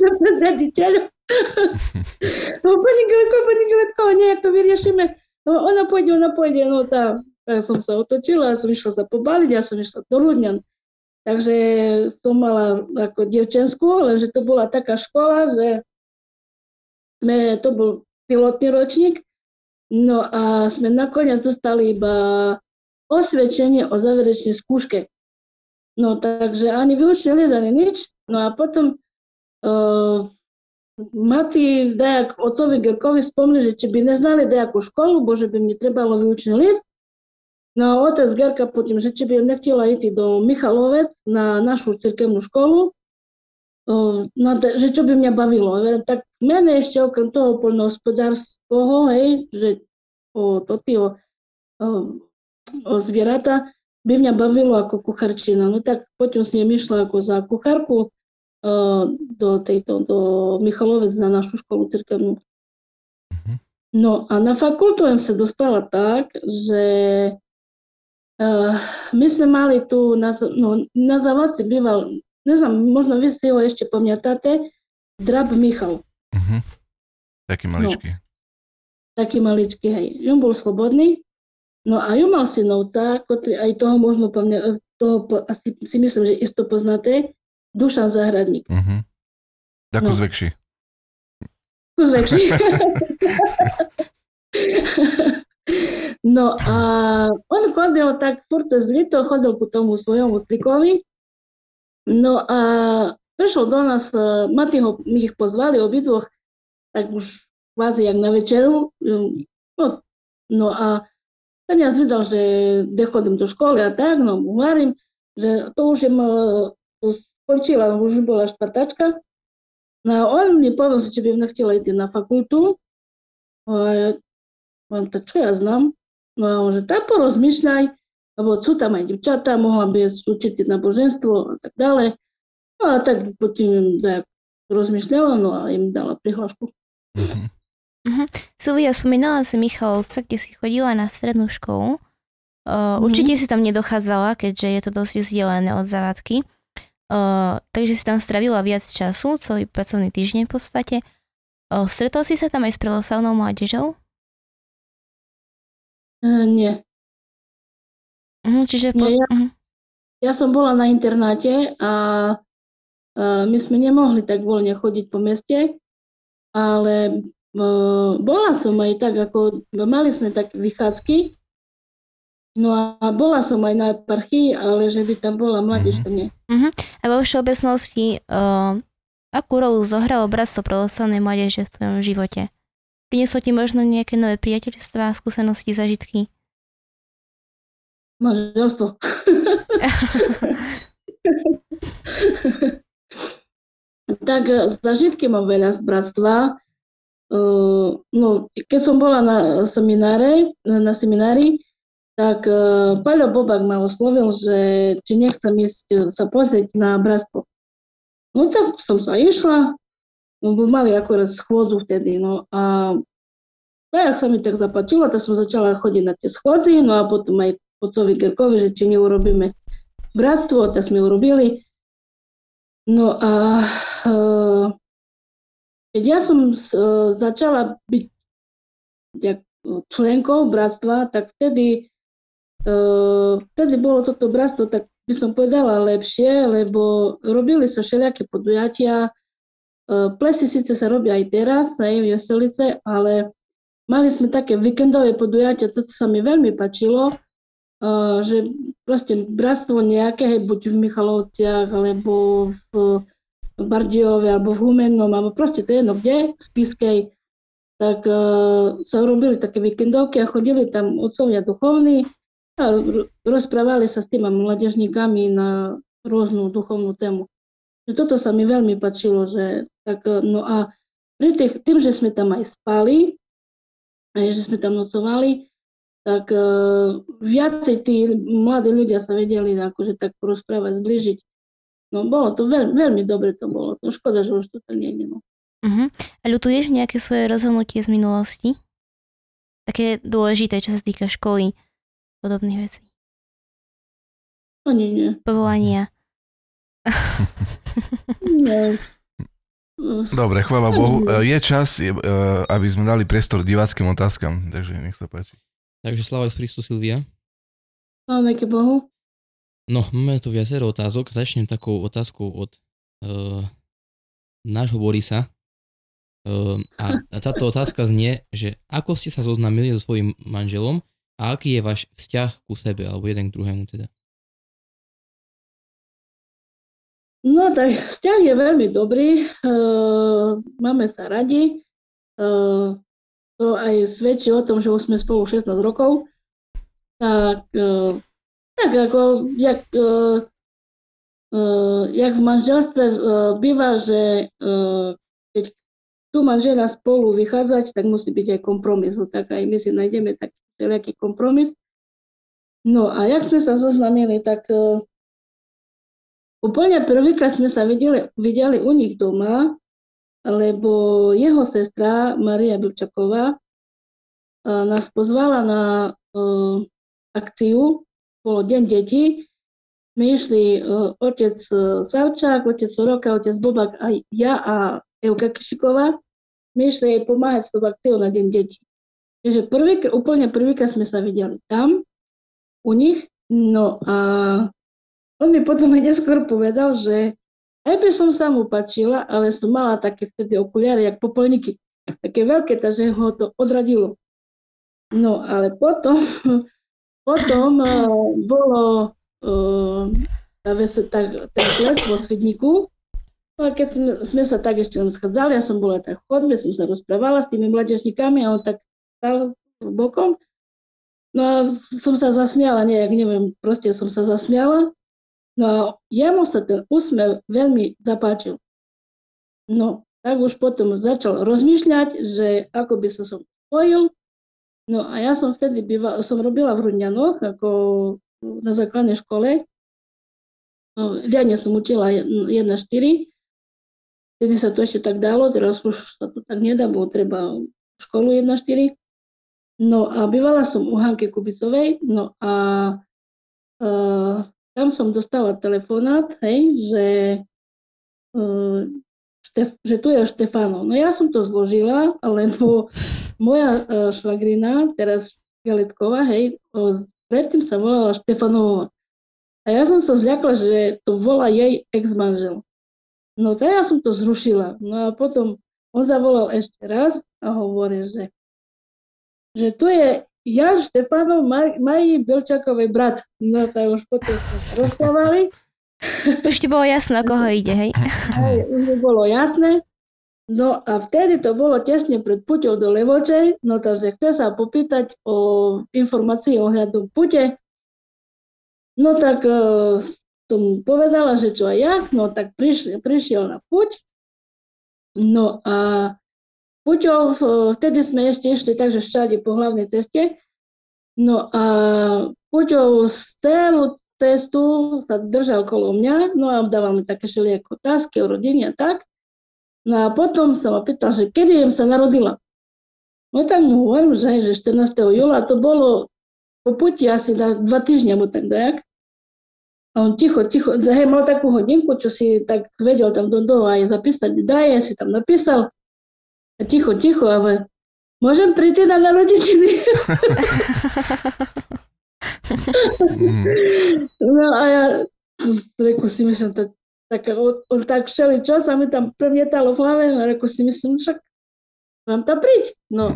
Som pred riaditeľom. pani Gletko, pani Gletko, nejak to vyriešime. No, ona pôjde, ona pôjde, no tá, tak som sa otočila, som išla sa pobaliť, ja som išla do Rudňan. Takže som mala ako devčenskú, ale že to bola taká škola, že sme, to bol pilotný ročník, no a sme nakoniec dostali iba osvedčenie o záverečnej skúške. No takže ani vyučili, ani nič. No a potom uh, Mati dajak ocovi Gerkovi spomni, že či by neznali dajakú školu, bo že by mi trebalo vyučný list. No a otec Gerka potom, že či by nechtela ísť do Michalovec na našu cirkevnú školu, no, že čo by mňa bavilo. Tak mene ešte okrem toho poľnohospodárskeho, hej, že o, to o, o, o zvieratá, by mňa bavilo ako kucharčina. No tak potom s ním išla ako za kuchárku, do tejto, do Michalovec na našu školu cirkevnú. Uh-huh. No a na fakultu som sa dostala tak, že uh, my sme mali tu na, no, na Zavaci býval, neznám, možno vy si ho ešte pamätáte, Drab Michal. Uh-huh. Taký maličký. No, taký maličký, hej. On bol slobodný, no a ju mal synovca, ktorý aj toho možno pamätáte, toho asi si myslím, že isto poznáte, Dušan Zahradník. Uh-huh. Ako no. zvekší. Zvekší. <laughs> no a on chodil tak furt cez lito, chodil ku tomu svojmu strikovi. No a prišiel do nás, e, Maty ho, my ich pozvali obidvoch, tak už kvázi jak na večeru. No, no a ten ja zvedal, že kde chodím do školy a tak, no hovorím, že to už je skončila, No a on mi že či by mňa chcela ísť na fakultu. A ja, on, to čo ja znam? No že tak porozmýšľaj, lebo sú tam aj devčatá, mohla by učiť náboženstvo a tak ďalej. No a tak potom tak rozmýšľala, no a im dala prihlášku. Uh-huh. Uh-huh. Silvia, spomínala si Michalovca, kde si chodila na strednú školu. Uh, uh-huh. Určite si tam nedochádzala, keďže je to dosť vzdialené od zavádky. Uh, takže si tam stravila viac času, celý pracovný týždeň v podstate. Uh, stretol si sa tam aj s pravoslavnou mládežou? Uh, nie. Uh, čiže... Po... Nie, ja, uh-huh. ja som bola na internáte a uh, my sme nemohli tak voľne chodiť po meste, ale uh, bola som aj tak, ako mali sme také vychádzky, No a bola som aj na eparchii, ale že by tam bola mládež, to nie. Uh-huh. A vo všeobecnosti, uh, akú rolu zohralo Bratstvo pravoslavnej mládeže v tvojom živote? Prinieslo ti možno nejaké nové priateľstvá, skúsenosti, zažitky? Manželstvo. <laughs> tak zažitky mám veľa z bratstva. Uh, no, keď som bola na semináre, na seminári, tak Paľo Bobak ma oslovil, že či nechcem ísť sa pozrieť na bratstvo. No tak som sa išla, no, bo mali akorát schôdzu vtedy, no a a jak sa mi tak zapáčilo, tak som začala chodiť na tie schôdzy, no a potom aj Otcovi Gerkovi, že či neurobíme bratstvo, tak sme urobili. No a keď ja som začala byť členkou bratstva, tak vtedy, vtedy bolo toto bratstvo, tak by som povedala lepšie, lebo robili sa všelijaké podujatia, plesy síce sa robia aj teraz, aj Veselice, ale mali sme také víkendové podujatia, to sa mi veľmi páčilo, že proste bratstvo nejaké, buď v Michalovciach, alebo v Bardiove, alebo v Humennom, alebo proste to je jedno kde, v Spiskej, tak sa robili také víkendovky a chodili tam otcovia duchovní rozprávali sa s tými mladežníkami na rôznu duchovnú tému. Toto sa mi veľmi páčilo, že tak, no a pri tých, tým, že sme tam aj spali, aj že sme tam nocovali, tak uh, viacej tí mladí ľudia sa vedeli akože tak porozprávať, zbližiť. No bolo to veľ, veľmi dobre to bolo. No škoda, že už to tak nie je. No. Uh-huh. A ľutuješ nejaké svoje rozhodnutie z minulosti? Také dôležité, čo sa týka školy, podobných vecí. Ani nie. Povolania. nie. <laughs> Dobre, chvála Bohu. Je čas, e, aby sme dali priestor diváckým otázkam, takže nech sa páči. Takže sláva Christu Silvia. Sláva Bohu. No, máme tu viacero otázok. Začnem takou otázkou od uh, nášho Borisa. Uh, a táto otázka znie, že ako ste sa zoznámili so svojím manželom a aký je váš vzťah ku sebe, alebo jeden k druhému teda? No tak vzťah je veľmi dobrý, uh, máme sa radi, uh, to aj svedčí o tom, že už sme spolu 16 rokov, tak, uh, tak ako, jak, uh, jak v manželstve uh, býva, že uh, keď tu manžela spolu vychádzať, tak musí byť aj kompromis. No, tak aj my si nájdeme taký všelijaký kompromis. No a jak sme sa zoznamili, tak uh, úplne prvýkrát sme sa videli, videli u nich doma, lebo jeho sestra Maria Bilčaková nás pozvala na akciu, bolo Deň detí. My išli otec Savčák, otec Soroka, otec Bobak a ja a Evka Kišiková. My išli jej pomáhať s tou akciou na Deň detí. Takže prvý, úplne prvýkrát sme sa videli tam, u nich. No a on mi potom aj neskôr povedal, že aj by som sa mu pačila, ale som mala také vtedy okuliare, jak popolníky, také veľké, takže ho to odradilo. No ale potom, <laughs> potom uh, bolo uh, tá, tá, ten ples vo Svidníku, No a keď sme sa tak ešte len schádzali, ja som bola tak v chodbe, som sa rozprávala s tými mladežníkami a on tak stal bokom. No a som sa zasmiala, nejak neviem, proste som sa zasmiala. No a jemu sa ten úsmev veľmi zapáčil. No, tak už potom začal rozmýšľať, že ako by sa som spojil. No a ja som vtedy bývala, som robila v Rudňanoch, ako na základnej škole. No, riadne som učila 1-4. Vtedy sa to ešte tak dalo, teraz už sa to tak nedá, bo treba školu 1-4. No a bývala som u Hanky Kubicovej, no a uh, tam som dostala telefonát, hej, že, uh, štef, že tu je Štefano. No ja som to zložila, lebo moja uh, švagrina, teraz Galetková, hej, predtým sa volala Štefanová. A ja som sa zľakla, že to volá jej ex-manžel. No tak ja som to zrušila. No a potom on zavolal ešte raz a hovorí, že, že tu je Jan Štefanov, Maji Bilčakovej brat. No tak už potom sme sa rozprávali. <laughs> Už ti bolo jasné, o koho ide, hej? Hej, už mi bolo jasné. No a vtedy to bolo tesne pred puťou do Levočej, no takže chce sa popýtať o informácie ohľadom pute. No tak uh, som povedala, že čo aj ja, no tak prišiel, prišiel na puť. No a Puťov, vtedy sme ešte išli takže všade po hlavnej ceste. No a Puťov z celú cestu sa držal kolo mňa, no a dával mi také všelijaké otázky o rodine a tak. No a potom sa ma pýtal, že kedy im sa narodila. No tak mu hovorím, že, že 14. júla to bolo po puti asi na dva týždňa mu tak dajak. A on ticho, ticho, hej, mal takú hodinku, čo si tak vedel tam do dola aj zapísať daje, si tam napísal. A ticho, ticho, ale môžem prísť na narodeniny? no a ja reku si myslím, tak, tak on, tak všeli, čo sa mi tam premietalo v hlave, a reku si myslím, však mám tam príť. No.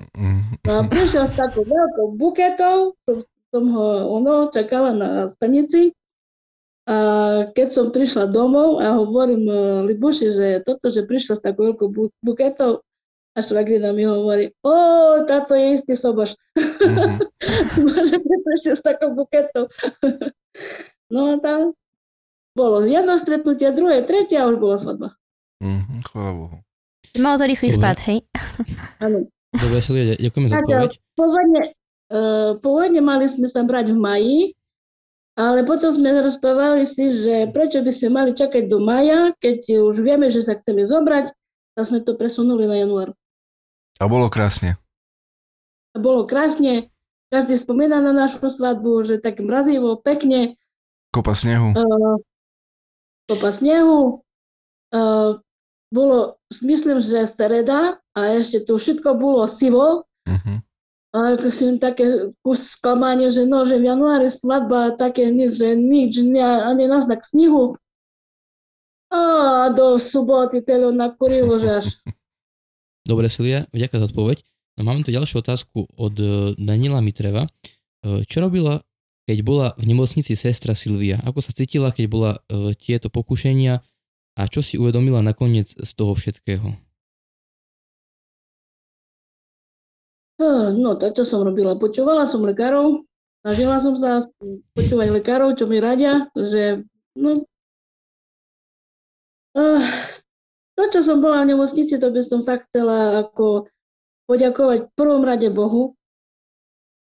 a prišiel s takou veľkou buketou, som, som ho ono, čakala na stanici. A keď som prišla domov a hovorím Libuši, že toto, že prišla s takou veľkou buketou, a švagrina mi hovorí, o, táto je istý soboš. <laughs> Mm-hmm. že prišiel s takou buketou. <laughs> no a tam bolo jedno stretnutie, druhé, tretie a už bola svadba. Mm-hmm, chvála Bohu. Malo to rýchly spad, hej? Áno. Dobre, Silvia, ďakujeme za odpoveď. Pôvodne, uh, pôvodne mali sme sa brať v maji, ale potom sme rozprávali si, že prečo by sme mali čakať do maja, keď už vieme, že sa chceme zobrať, tak sme to presunuli na január. A bolo krásne. A bolo krásne. Každý spomína na našu svadbu, že tak mrazivo, pekne. Kopa snehu. Uh, kopa snehu. Uh, bolo, myslím, že streda a ešte tu všetko bolo sivo. Uh-huh. A si také kus sklamanie, že no, že v januári svadba, také že nič, ne, ani naznak snihu. A do soboty telo nakurilo, že až. <laughs> Dobre, Silia, vďaka za odpoveď. No, máme tu ďalšiu otázku od e, Daniela Mitreva. E, čo robila, keď bola v nemocnici sestra Silvia? Ako sa cítila, keď bola e, tieto pokušenia a čo si uvedomila nakoniec z toho všetkého? No, to čo som robila? Počúvala som lekárov, snažila som sa počúvať lekárov, čo mi radia, že no, to, čo som bola v nemocnici, to by som fakt chcela ako poďakovať v prvom rade Bohu,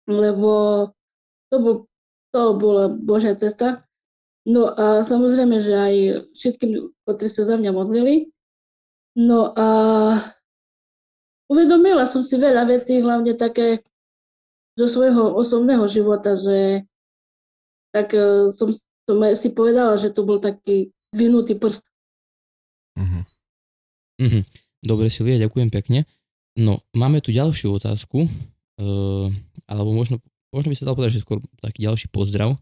lebo to, bol, to bola Božia cesta. No a samozrejme, že aj všetkým, ktorí sa za mňa modlili. No a uvedomila som si veľa vecí, hlavne také zo svojho osobného života, že tak e, som, som si povedala, že to bol taký vynutý prst. Mm-hmm. Mm-hmm. Dobre, Silvia, ďakujem pekne. No, máme tu ďalšiu otázku, uh, alebo možno, možno by sa dal povedať, že skôr taký ďalší pozdrav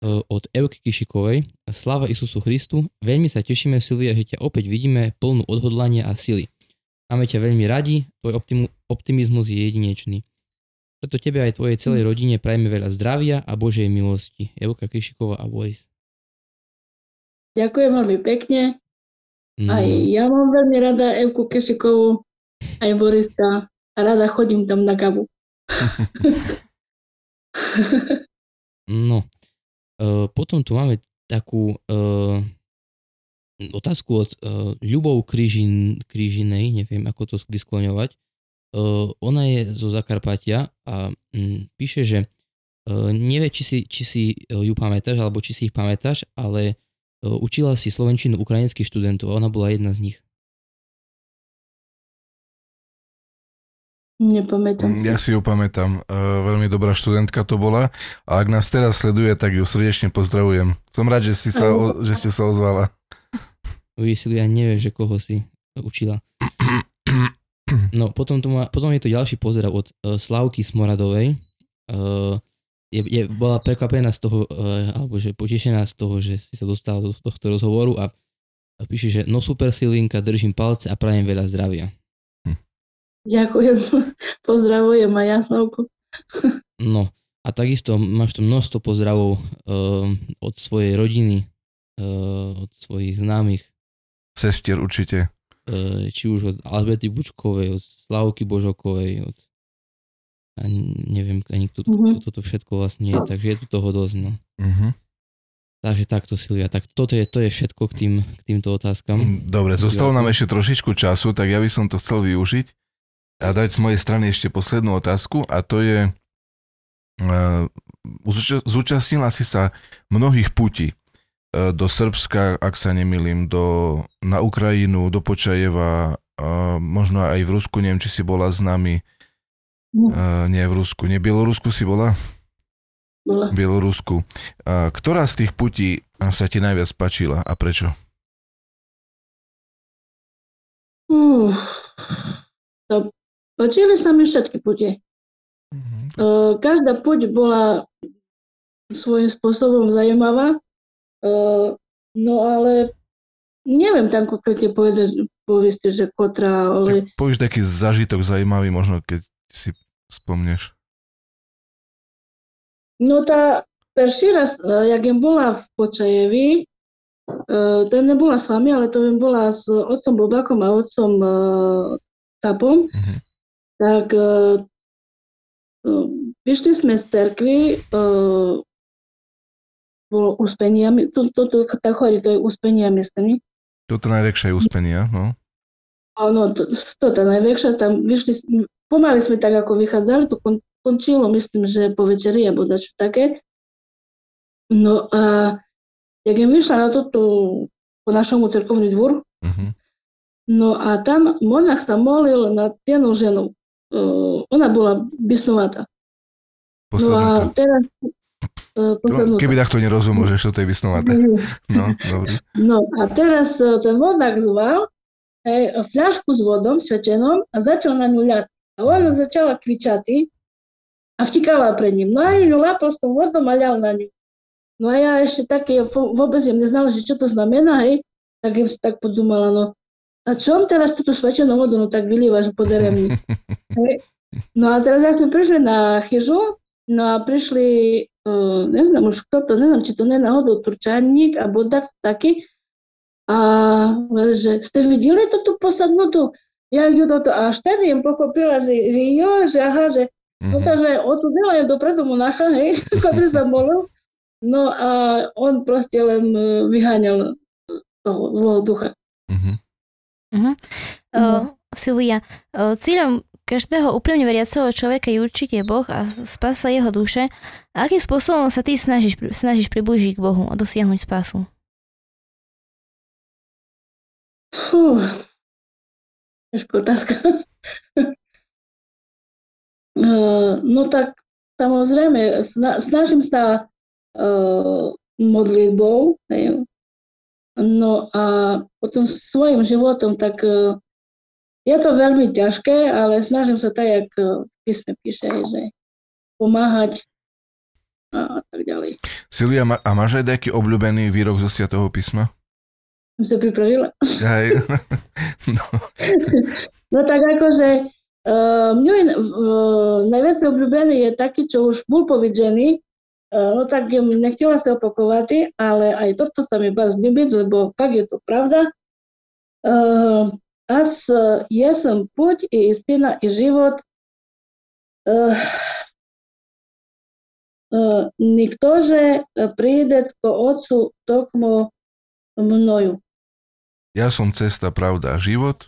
Eh, od Evky Kišikovej. Sláva Isusu Christu, veľmi sa tešíme Silvia, že ťa opäť vidíme plnú odhodlania a sily. Máme ťa veľmi radi, tvoj optimu, optimizmus je jedinečný. Preto tebe aj tvojej celej rodine prajeme veľa zdravia a Božej milosti. Evka Kišiková a Boris. Ďakujem veľmi pekne. No. Aj ja mám veľmi rada Evku Kešikovú, aj Boriska a rada chodím tam na kavu. no, Eh, potom tu máme takú uh, otázku od uh, Ľubov Kryžin, Kryžinej, neviem ako to vyskloňovať. Uh, ona je zo Zakarpatia a um, píše, že uh, nevie, či si, či si ju pamätáš, alebo či si ich pamätáš, ale učila si slovenčinu ukrajinských študentov a ona bola jedna z nich. Nepamätám si. Ja si ju pamätám. Uh, veľmi dobrá študentka to bola. A ak nás teraz sleduje, tak ju srdečne pozdravujem. Som rád, že, si sa, o, <laughs> že ste sa ozvala. Vy si ja nevie, že koho si učila. No, potom, to má, potom je to ďalší pozdrav od uh, Slavky Smoradovej. Uh, je, je, bola prekvapená z toho, uh, alebo že potešená z toho, že si sa dostala do tohto rozhovoru a, a píše, že no super Silinka, držím palce a prajem veľa zdravia. Ďakujem, <laughs> pozdravujem aj Jasnovku. <laughs> No a takisto máš tu množstvo pozdravov uh, od svojej rodiny, uh, od svojich známych. Sestier určite. Uh, či už od Alberty Bučkovej, od Slavky Božokovej, od a neviem ani kto, mm-hmm. kto to všetko vlastne je, takže je tu toho dosť. No. Mm-hmm. Takže takto Silvia, tak toto je, to je všetko k, tým, k týmto otázkam. Dobre, zostalo nám ešte trošičku času, tak ja by som to chcel využiť a dať z mojej strany ešte poslednú otázku a to je, uh, zúčastnila si sa mnohých putí uh, do Srbska, ak sa nemýlim, do, na Ukrajinu, do Počajeva, uh, možno aj v Rusku, neviem, či si bola s nami. Uh, nie v Rusku. Nie, Bielorusku si bola? Bola. V Bielorusku. Uh, ktorá z tých putí sa ti najviac páčila a prečo? Uh, to páčili sa mi všetky pute. Uh-huh. Uh, každá puť bola svojím spôsobom zaujímavá. Uh, no ale neviem tam konkrétne povedať, povedzte, že kotra, ale... Tak povieš taký zažitok zaujímavý, možno keď si spomneš. No tá perší raz, jak jem bola v Počajevi, to nebola s vami, ale to jem bola s otcom Bobakom a otcom Tapom, uh-huh. tak vyšli sme z cerkvy, bolo uspenia, to, to, to, tá chodí, to je uspenia miestami. Toto najväčšie je uspenia, no. Áno, to, to tá najväčšia, tam vyšli, pomaly sme tak ako vychádzali, to kon, končilo, myslím, že po večeri alebo dačo také. No a jak jem vyšla na toto, po našomu cerkovný dvor, uh-huh. no a tam monach sa molil na jednu ženu. Uh, ona bola bysnovatá. No a teraz uh, Keby takto nerozumel, že čo to je vysnovaté. No, dobrý. No a teraz uh, ten vodák zval hej, fľašku s vodom svečenom a začal na ňu ľať. A ona začala kvičati a vtikala pred ním. No a ju lápal s tou vodou a ľal na ňu. No a ja ešte také, vôbec jem neznala, že čo to znamená, hej, tak im si tak podumala, no a čo teraz túto svečenú vodu, no tak vylievaš poderem mi. <laughs> Hej. No a teraz ja sme prišli na chyžu, no a prišli, uh, neznám už kto to, neznám, či to nie náhodou Turčaník, alebo tak, taký, a že ste videli to tu posadnutú? Ja ju toto, až vtedy im pochopila, že, že jo, že aha, že Mm-hmm. No takže odsudila im dopredu monacha, hej, <laughs> ktorý sa molil. No a on proste len e, vyháňal toho zlého ducha. Mm-hmm. Uh-huh. Uh, Silvia, uh, cieľom každého úprimne veriaceho človeka je určite Boh a spasa jeho duše. A akým spôsobom sa ty snažíš, snažíš priblížiť k Bohu a dosiahnuť spásu? Fú, ťažká otázka. Uh, <laughs> no tak samozrejme, snažím sa uh, modlitbou, hej. no a potom svojim životom, tak uh, je to veľmi ťažké, ale snažím sa tak, jak v písme píše, že pomáhať a tak ďalej. Silvia, a máš aj nejaký obľúbený výrok zo Sviatého písma? Som sa pripravila. Hej. <laughs> no. no tak akože Uh, mňu je uh, najviac obľúbený je taký, čo už bol povedený, uh, no tak nechtěla sa opakovať, ale aj toto sa mi vás ľúbiť, lebo fakt je to pravda. Uh, аз я сам путь и истина и живот. Uh, uh, никто же прийде к Отцу токмо мною. Ja som cesta, pravda a život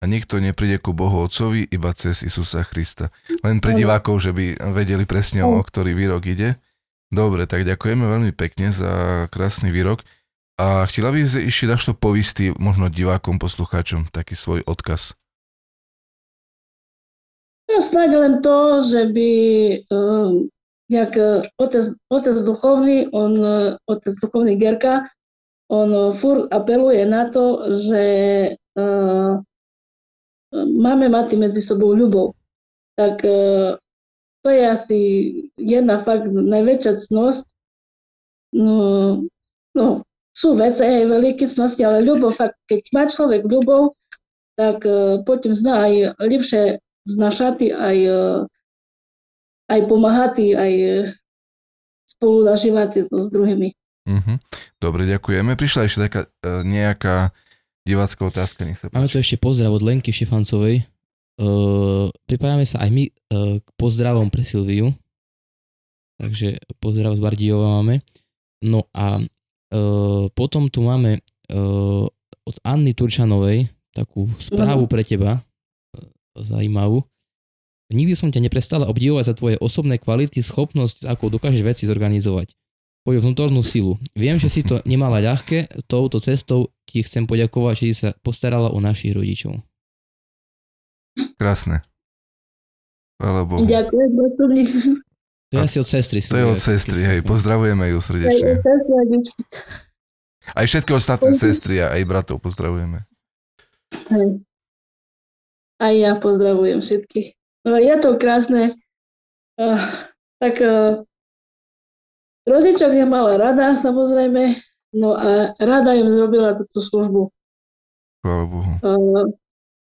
a nikto nepríde ku Bohu Otcovi iba cez Isusa Krista. Len pre divákov, že by vedeli presne, o ktorý výrok ide. Dobre, tak ďakujeme veľmi pekne za krásny výrok. A chcela by si ešte to povistý možno divákom, poslucháčom, taký svoj odkaz. No snáď len to, že by um, jak uh, otec, otec duchovný, on, uh, otec duchovný Gerka, on uh, fur apeluje na to, že uh, máme mať medzi sebou ľubov. Tak e, to je asi jedna fakt najväčšia cnosť. No, no, sú veci aj veľké cnosti, ale ľubov, fakt, keď má človek ľubov, tak uh, potom zná aj lepšie znašati, aj, uh, aj pomáhati, aj uh, spolu zažívať s druhými. Mm-hmm. Dobre, ďakujeme. Prišla ešte taká uh, nejaká Divácká otázka, nech sa páči. Máme tu ešte pozdrav od Lenky Šefancovej. Uh, pripájame sa aj my uh, k pozdravom pre Silviu. Takže pozdrav z Bardijova máme. No a uh, potom tu máme uh, od Anny Turčanovej takú správu pre teba, uh, zaujímavú. Nikdy som ťa neprestala obdivovať za tvoje osobné kvality, schopnosť, ako dokážeš veci zorganizovať tvoju vnútornú silu. Viem, že si to <laughs> nemala ľahké, touto cestou ti chcem poďakovať, že si sa postarala o našich rodičov. Krásne. Bohu. Ďakujem. To je asi od sestry. To je od sestry, hej, pozdravujeme ju srdečne. Aj všetky ostatné sestry a aj bratov pozdravujeme. Aj ja pozdravujem všetkých. No, je to krásne. Uh, tak rodičov je mala rada, samozrejme, no a rada im zrobila túto službu. Chvála Bohu. Uh,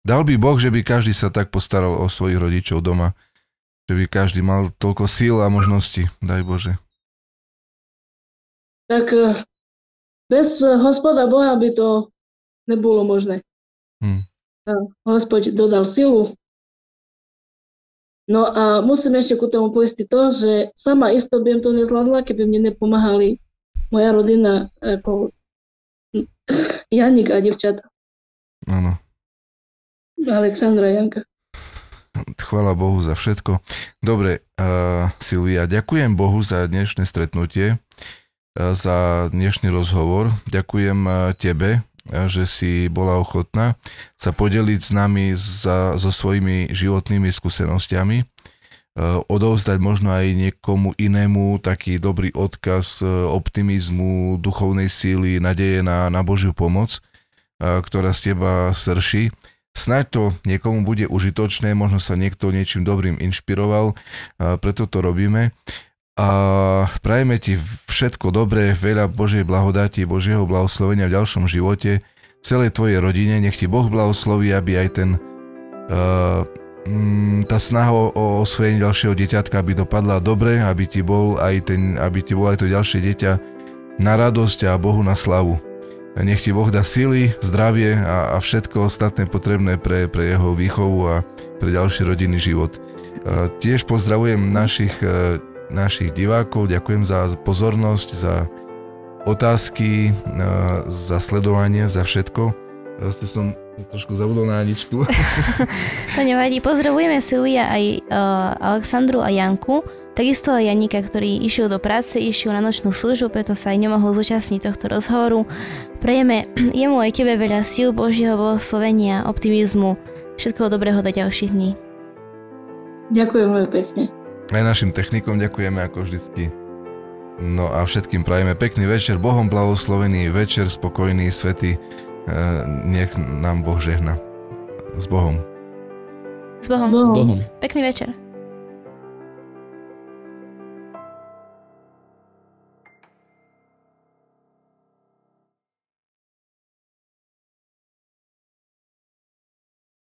Dal by Boh, že by každý sa tak postaral o svojich rodičov doma že by každý mal toľko síl a možností, daj Bože. Tak eh, bez hospoda Boha by to nebolo možné. Hmm. Hospod dodal silu. No a musím ešte ku tomu poistiť to, že sama isto by to nezvládla, keby mne nepomáhali moja rodina ako <clears throat> Janik a devčata. Áno. Alexandra Janka. Chvala Bohu za všetko. Dobre, uh, Silvia, ďakujem Bohu za dnešné stretnutie, uh, za dnešný rozhovor. Ďakujem uh, tebe, že si bola ochotná sa podeliť s nami za, so svojimi životnými skúsenostiami, uh, odovzdať možno aj niekomu inému taký dobrý odkaz uh, optimizmu, duchovnej síly, nadeje na, na Božiu pomoc, uh, ktorá z teba srší. Snaď to niekomu bude užitočné, možno sa niekto niečím dobrým inšpiroval, preto to robíme. A prajeme ti všetko dobré, veľa Božej blahodáti, Božieho blahoslovenia v ďalšom živote, celej tvojej rodine, nech ti Boh blahosloví, aby aj ten uh, tá snaha o osvojenie ďalšieho dieťatka aby dopadla dobre, aby ti bol aj, ten, aby ti bol aj to ďalšie dieťa na radosť a Bohu na slavu. Nech ti Boh dá sily, zdravie a, a všetko ostatné potrebné pre, pre jeho výchovu a pre ďalší rodinný život. Tiež pozdravujem našich, e, našich divákov, ďakujem za pozornosť, za otázky, e, za sledovanie, za všetko. Ste som trošku zabudol na Aničku. <laughs> <laughs> to nevadí. Pozdravujeme Silvia aj uh, Aleksandru a Janku. Takisto aj Janika, ktorý išiel do práce, išiel na nočnú službu, preto sa aj nemohol zúčastniť tohto rozhovoru. Prejeme <clears throat> jemu aj tebe veľa síl Božieho blahoslovenia, optimizmu, všetkého dobrého do ďalších dní. Ďakujem veľmi pekne. Aj našim technikom ďakujeme ako vždycky. No a všetkým prajeme pekný večer, Bohom blahoslovený večer, spokojný, svetý. E, nech nám Boh žehna. S Bohom. S Bohom. S Bohom. Pekný večer.